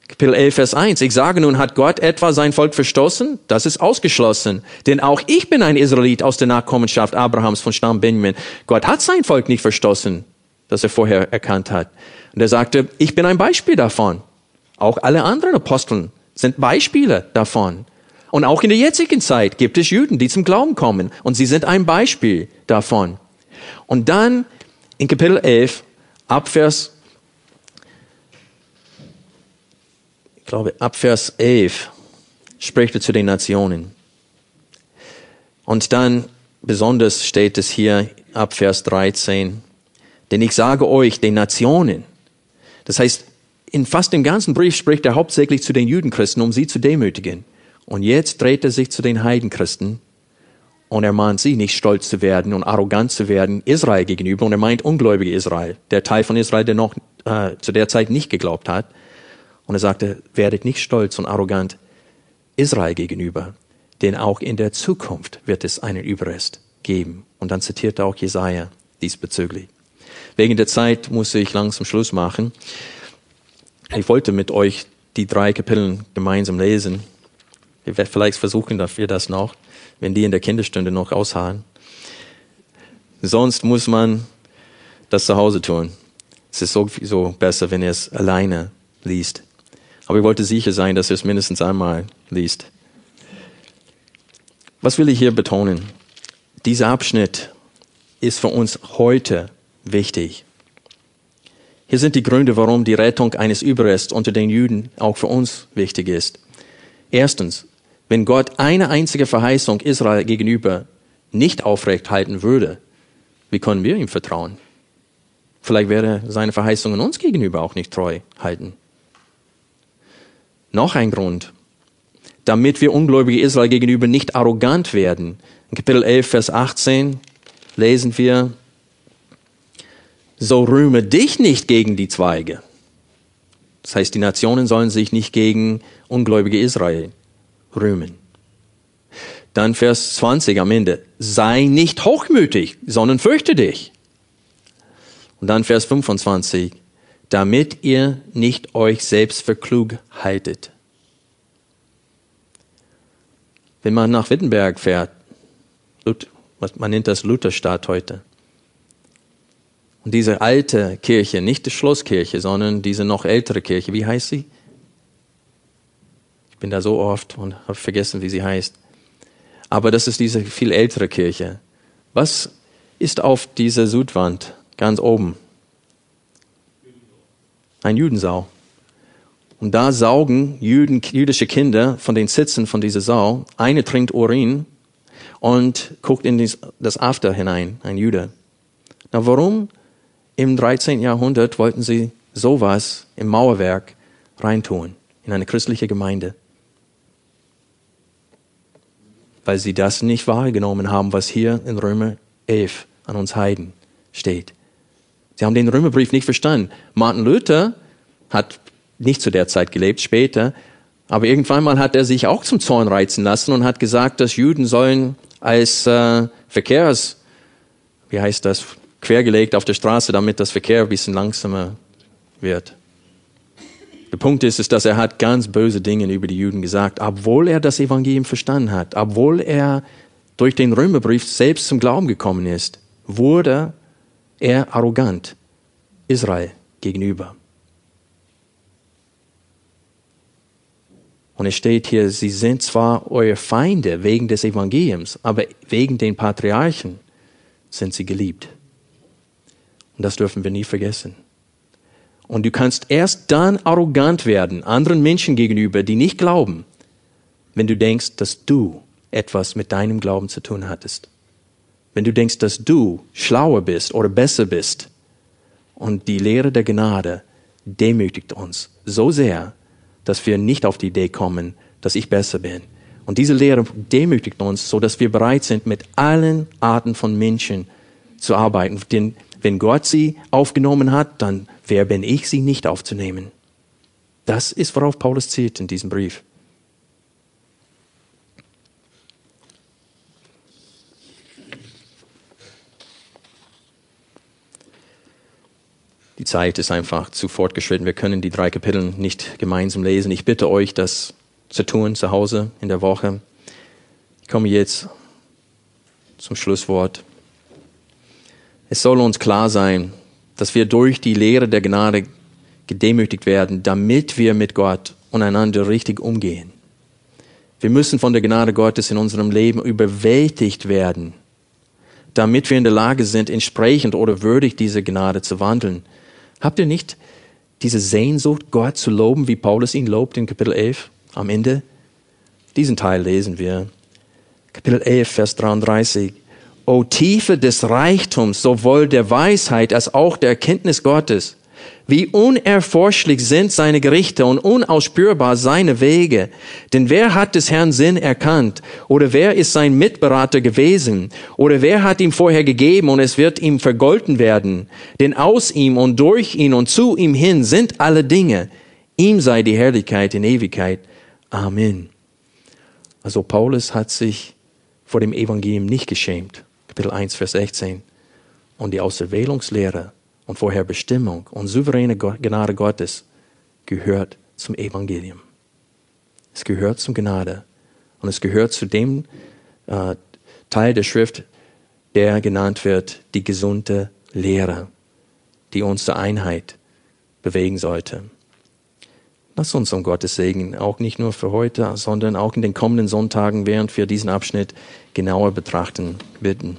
Speaker 1: Kapitel 11, Vers 1. Ich sage nun, hat Gott etwa sein Volk verstoßen? Das ist ausgeschlossen. Denn auch ich bin ein Israelit aus der Nachkommenschaft Abrahams von Stamm Benjamin. Gott hat sein Volk nicht verstoßen, das er vorher erkannt hat. Und er sagte, ich bin ein Beispiel davon. Auch alle anderen Aposteln sind Beispiele davon. Und auch in der jetzigen Zeit gibt es Juden, die zum Glauben kommen. Und sie sind ein Beispiel davon. Und dann in Kapitel 11, ab Vers ich glaube, ab Vers 11 spricht er zu den Nationen. Und dann besonders steht es hier ab Vers 13, denn ich sage euch, den Nationen. Das heißt, in fast dem ganzen Brief spricht er hauptsächlich zu den Judenchristen, um sie zu demütigen. Und jetzt dreht er sich zu den Heidenchristen und er mahnt sie, nicht stolz zu werden und arrogant zu werden Israel gegenüber. Und er meint ungläubige Israel, der Teil von Israel, der noch äh, zu der Zeit nicht geglaubt hat. Und er sagte, werdet nicht stolz und arrogant Israel gegenüber, denn auch in der Zukunft wird es einen Überrest geben. Und dann zitiert er auch Jesaja diesbezüglich. Wegen der Zeit muss ich langsam Schluss machen. Ich wollte mit euch die drei Kapitel gemeinsam lesen. Ich werde vielleicht versuchen, dass wir das noch, wenn die in der Kinderstunde noch ausharren. Sonst muss man das zu Hause tun. Es ist sowieso besser, wenn ihr es alleine liest. Aber ich wollte sicher sein, dass er es mindestens einmal liest. Was will ich hier betonen? Dieser Abschnitt ist für uns heute wichtig. Hier sind die Gründe, warum die Rettung eines Überrests unter den Juden auch für uns wichtig ist. Erstens, wenn Gott eine einzige Verheißung Israel gegenüber nicht aufrecht halten würde, wie können wir ihm vertrauen? Vielleicht wäre seine Verheißungen uns gegenüber auch nicht treu halten. Noch ein Grund, damit wir ungläubige Israel gegenüber nicht arrogant werden. In Kapitel 11, Vers 18 lesen wir, so rühme dich nicht gegen die Zweige. Das heißt, die Nationen sollen sich nicht gegen ungläubige Israel rühmen. Dann Vers 20 am Ende. Sei nicht hochmütig, sondern fürchte dich. Und dann Vers 25. Damit ihr nicht euch selbst für klug haltet. Wenn man nach Wittenberg fährt, man nennt das Lutherstadt heute. Und diese alte Kirche, nicht die Schlosskirche, sondern diese noch ältere Kirche, wie heißt sie? Ich bin da so oft und habe vergessen, wie sie heißt. Aber das ist diese viel ältere Kirche. Was ist auf dieser Südwand ganz oben? Ein Judensau. Und da saugen Jüden, jüdische Kinder von den Sitzen von dieser Sau. Eine trinkt Urin und guckt in das After hinein, ein Jude. Na, warum im 13. Jahrhundert wollten sie sowas im Mauerwerk reintun, in eine christliche Gemeinde? Weil sie das nicht wahrgenommen haben, was hier in Römer 11 an uns Heiden steht. Sie haben den Römerbrief nicht verstanden. Martin Luther hat nicht zu der Zeit gelebt, später, aber irgendwann mal hat er sich auch zum Zorn reizen lassen und hat gesagt, dass Juden sollen als äh, Verkehrs, wie heißt das, quergelegt auf der Straße, damit das Verkehr ein bisschen langsamer wird. Der Punkt ist, ist, dass er hat ganz böse Dinge über die Juden gesagt, obwohl er das Evangelium verstanden hat, obwohl er durch den Römerbrief selbst zum Glauben gekommen ist, wurde er arrogant Israel gegenüber. Und es steht hier, sie sind zwar eure Feinde wegen des Evangeliums, aber wegen den Patriarchen sind sie geliebt. Und das dürfen wir nie vergessen. Und du kannst erst dann arrogant werden anderen Menschen gegenüber, die nicht glauben, wenn du denkst, dass du etwas mit deinem Glauben zu tun hattest. Wenn du denkst, dass du schlauer bist oder besser bist. Und die Lehre der Gnade demütigt uns so sehr, dass wir nicht auf die Idee kommen, dass ich besser bin. Und diese Lehre demütigt uns, so dass wir bereit sind, mit allen Arten von Menschen zu arbeiten. Denn wenn Gott sie aufgenommen hat, dann wer bin ich, sie nicht aufzunehmen? Das ist, worauf Paulus zielt in diesem Brief. Die Zeit ist einfach zu fortgeschritten. Wir können die drei Kapitel nicht gemeinsam lesen. Ich bitte euch, das zu tun zu Hause in der Woche. Ich komme jetzt zum Schlusswort. Es soll uns klar sein, dass wir durch die Lehre der Gnade gedemütigt werden, damit wir mit Gott und einander richtig umgehen. Wir müssen von der Gnade Gottes in unserem Leben überwältigt werden, damit wir in der Lage sind, entsprechend oder würdig diese Gnade zu wandeln. Habt ihr nicht diese Sehnsucht, Gott zu loben, wie Paulus ihn lobt in Kapitel 11 am Ende? Diesen Teil lesen wir. Kapitel 11, Vers 33. O Tiefe des Reichtums, sowohl der Weisheit als auch der Erkenntnis Gottes. Wie unerforschlich sind seine Gerichte und unausspürbar seine Wege. Denn wer hat des Herrn Sinn erkannt? Oder wer ist sein Mitberater gewesen? Oder wer hat ihm vorher gegeben und es wird ihm vergolten werden? Denn aus ihm und durch ihn und zu ihm hin sind alle Dinge. Ihm sei die Herrlichkeit in Ewigkeit. Amen. Also Paulus hat sich vor dem Evangelium nicht geschämt. Kapitel 1, Vers 16. Und die Auserwählungslehre und Vorherbestimmung und souveräne Gnade Gottes gehört zum Evangelium. Es gehört zum Gnade. Und es gehört zu dem äh, Teil der Schrift, der genannt wird, die gesunde Lehre, die uns zur Einheit bewegen sollte. Lass uns um Gottes Segen auch nicht nur für heute, sondern auch in den kommenden Sonntagen, während wir diesen Abschnitt genauer betrachten, bitten.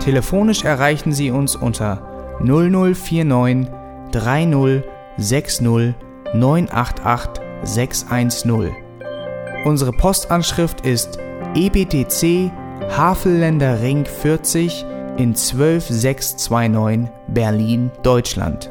Speaker 2: Telefonisch erreichen Sie uns unter 0049 30 60 988 610. Unsere Postanschrift ist EBTC Havelländer Ring 40 in 12629 Berlin, Deutschland.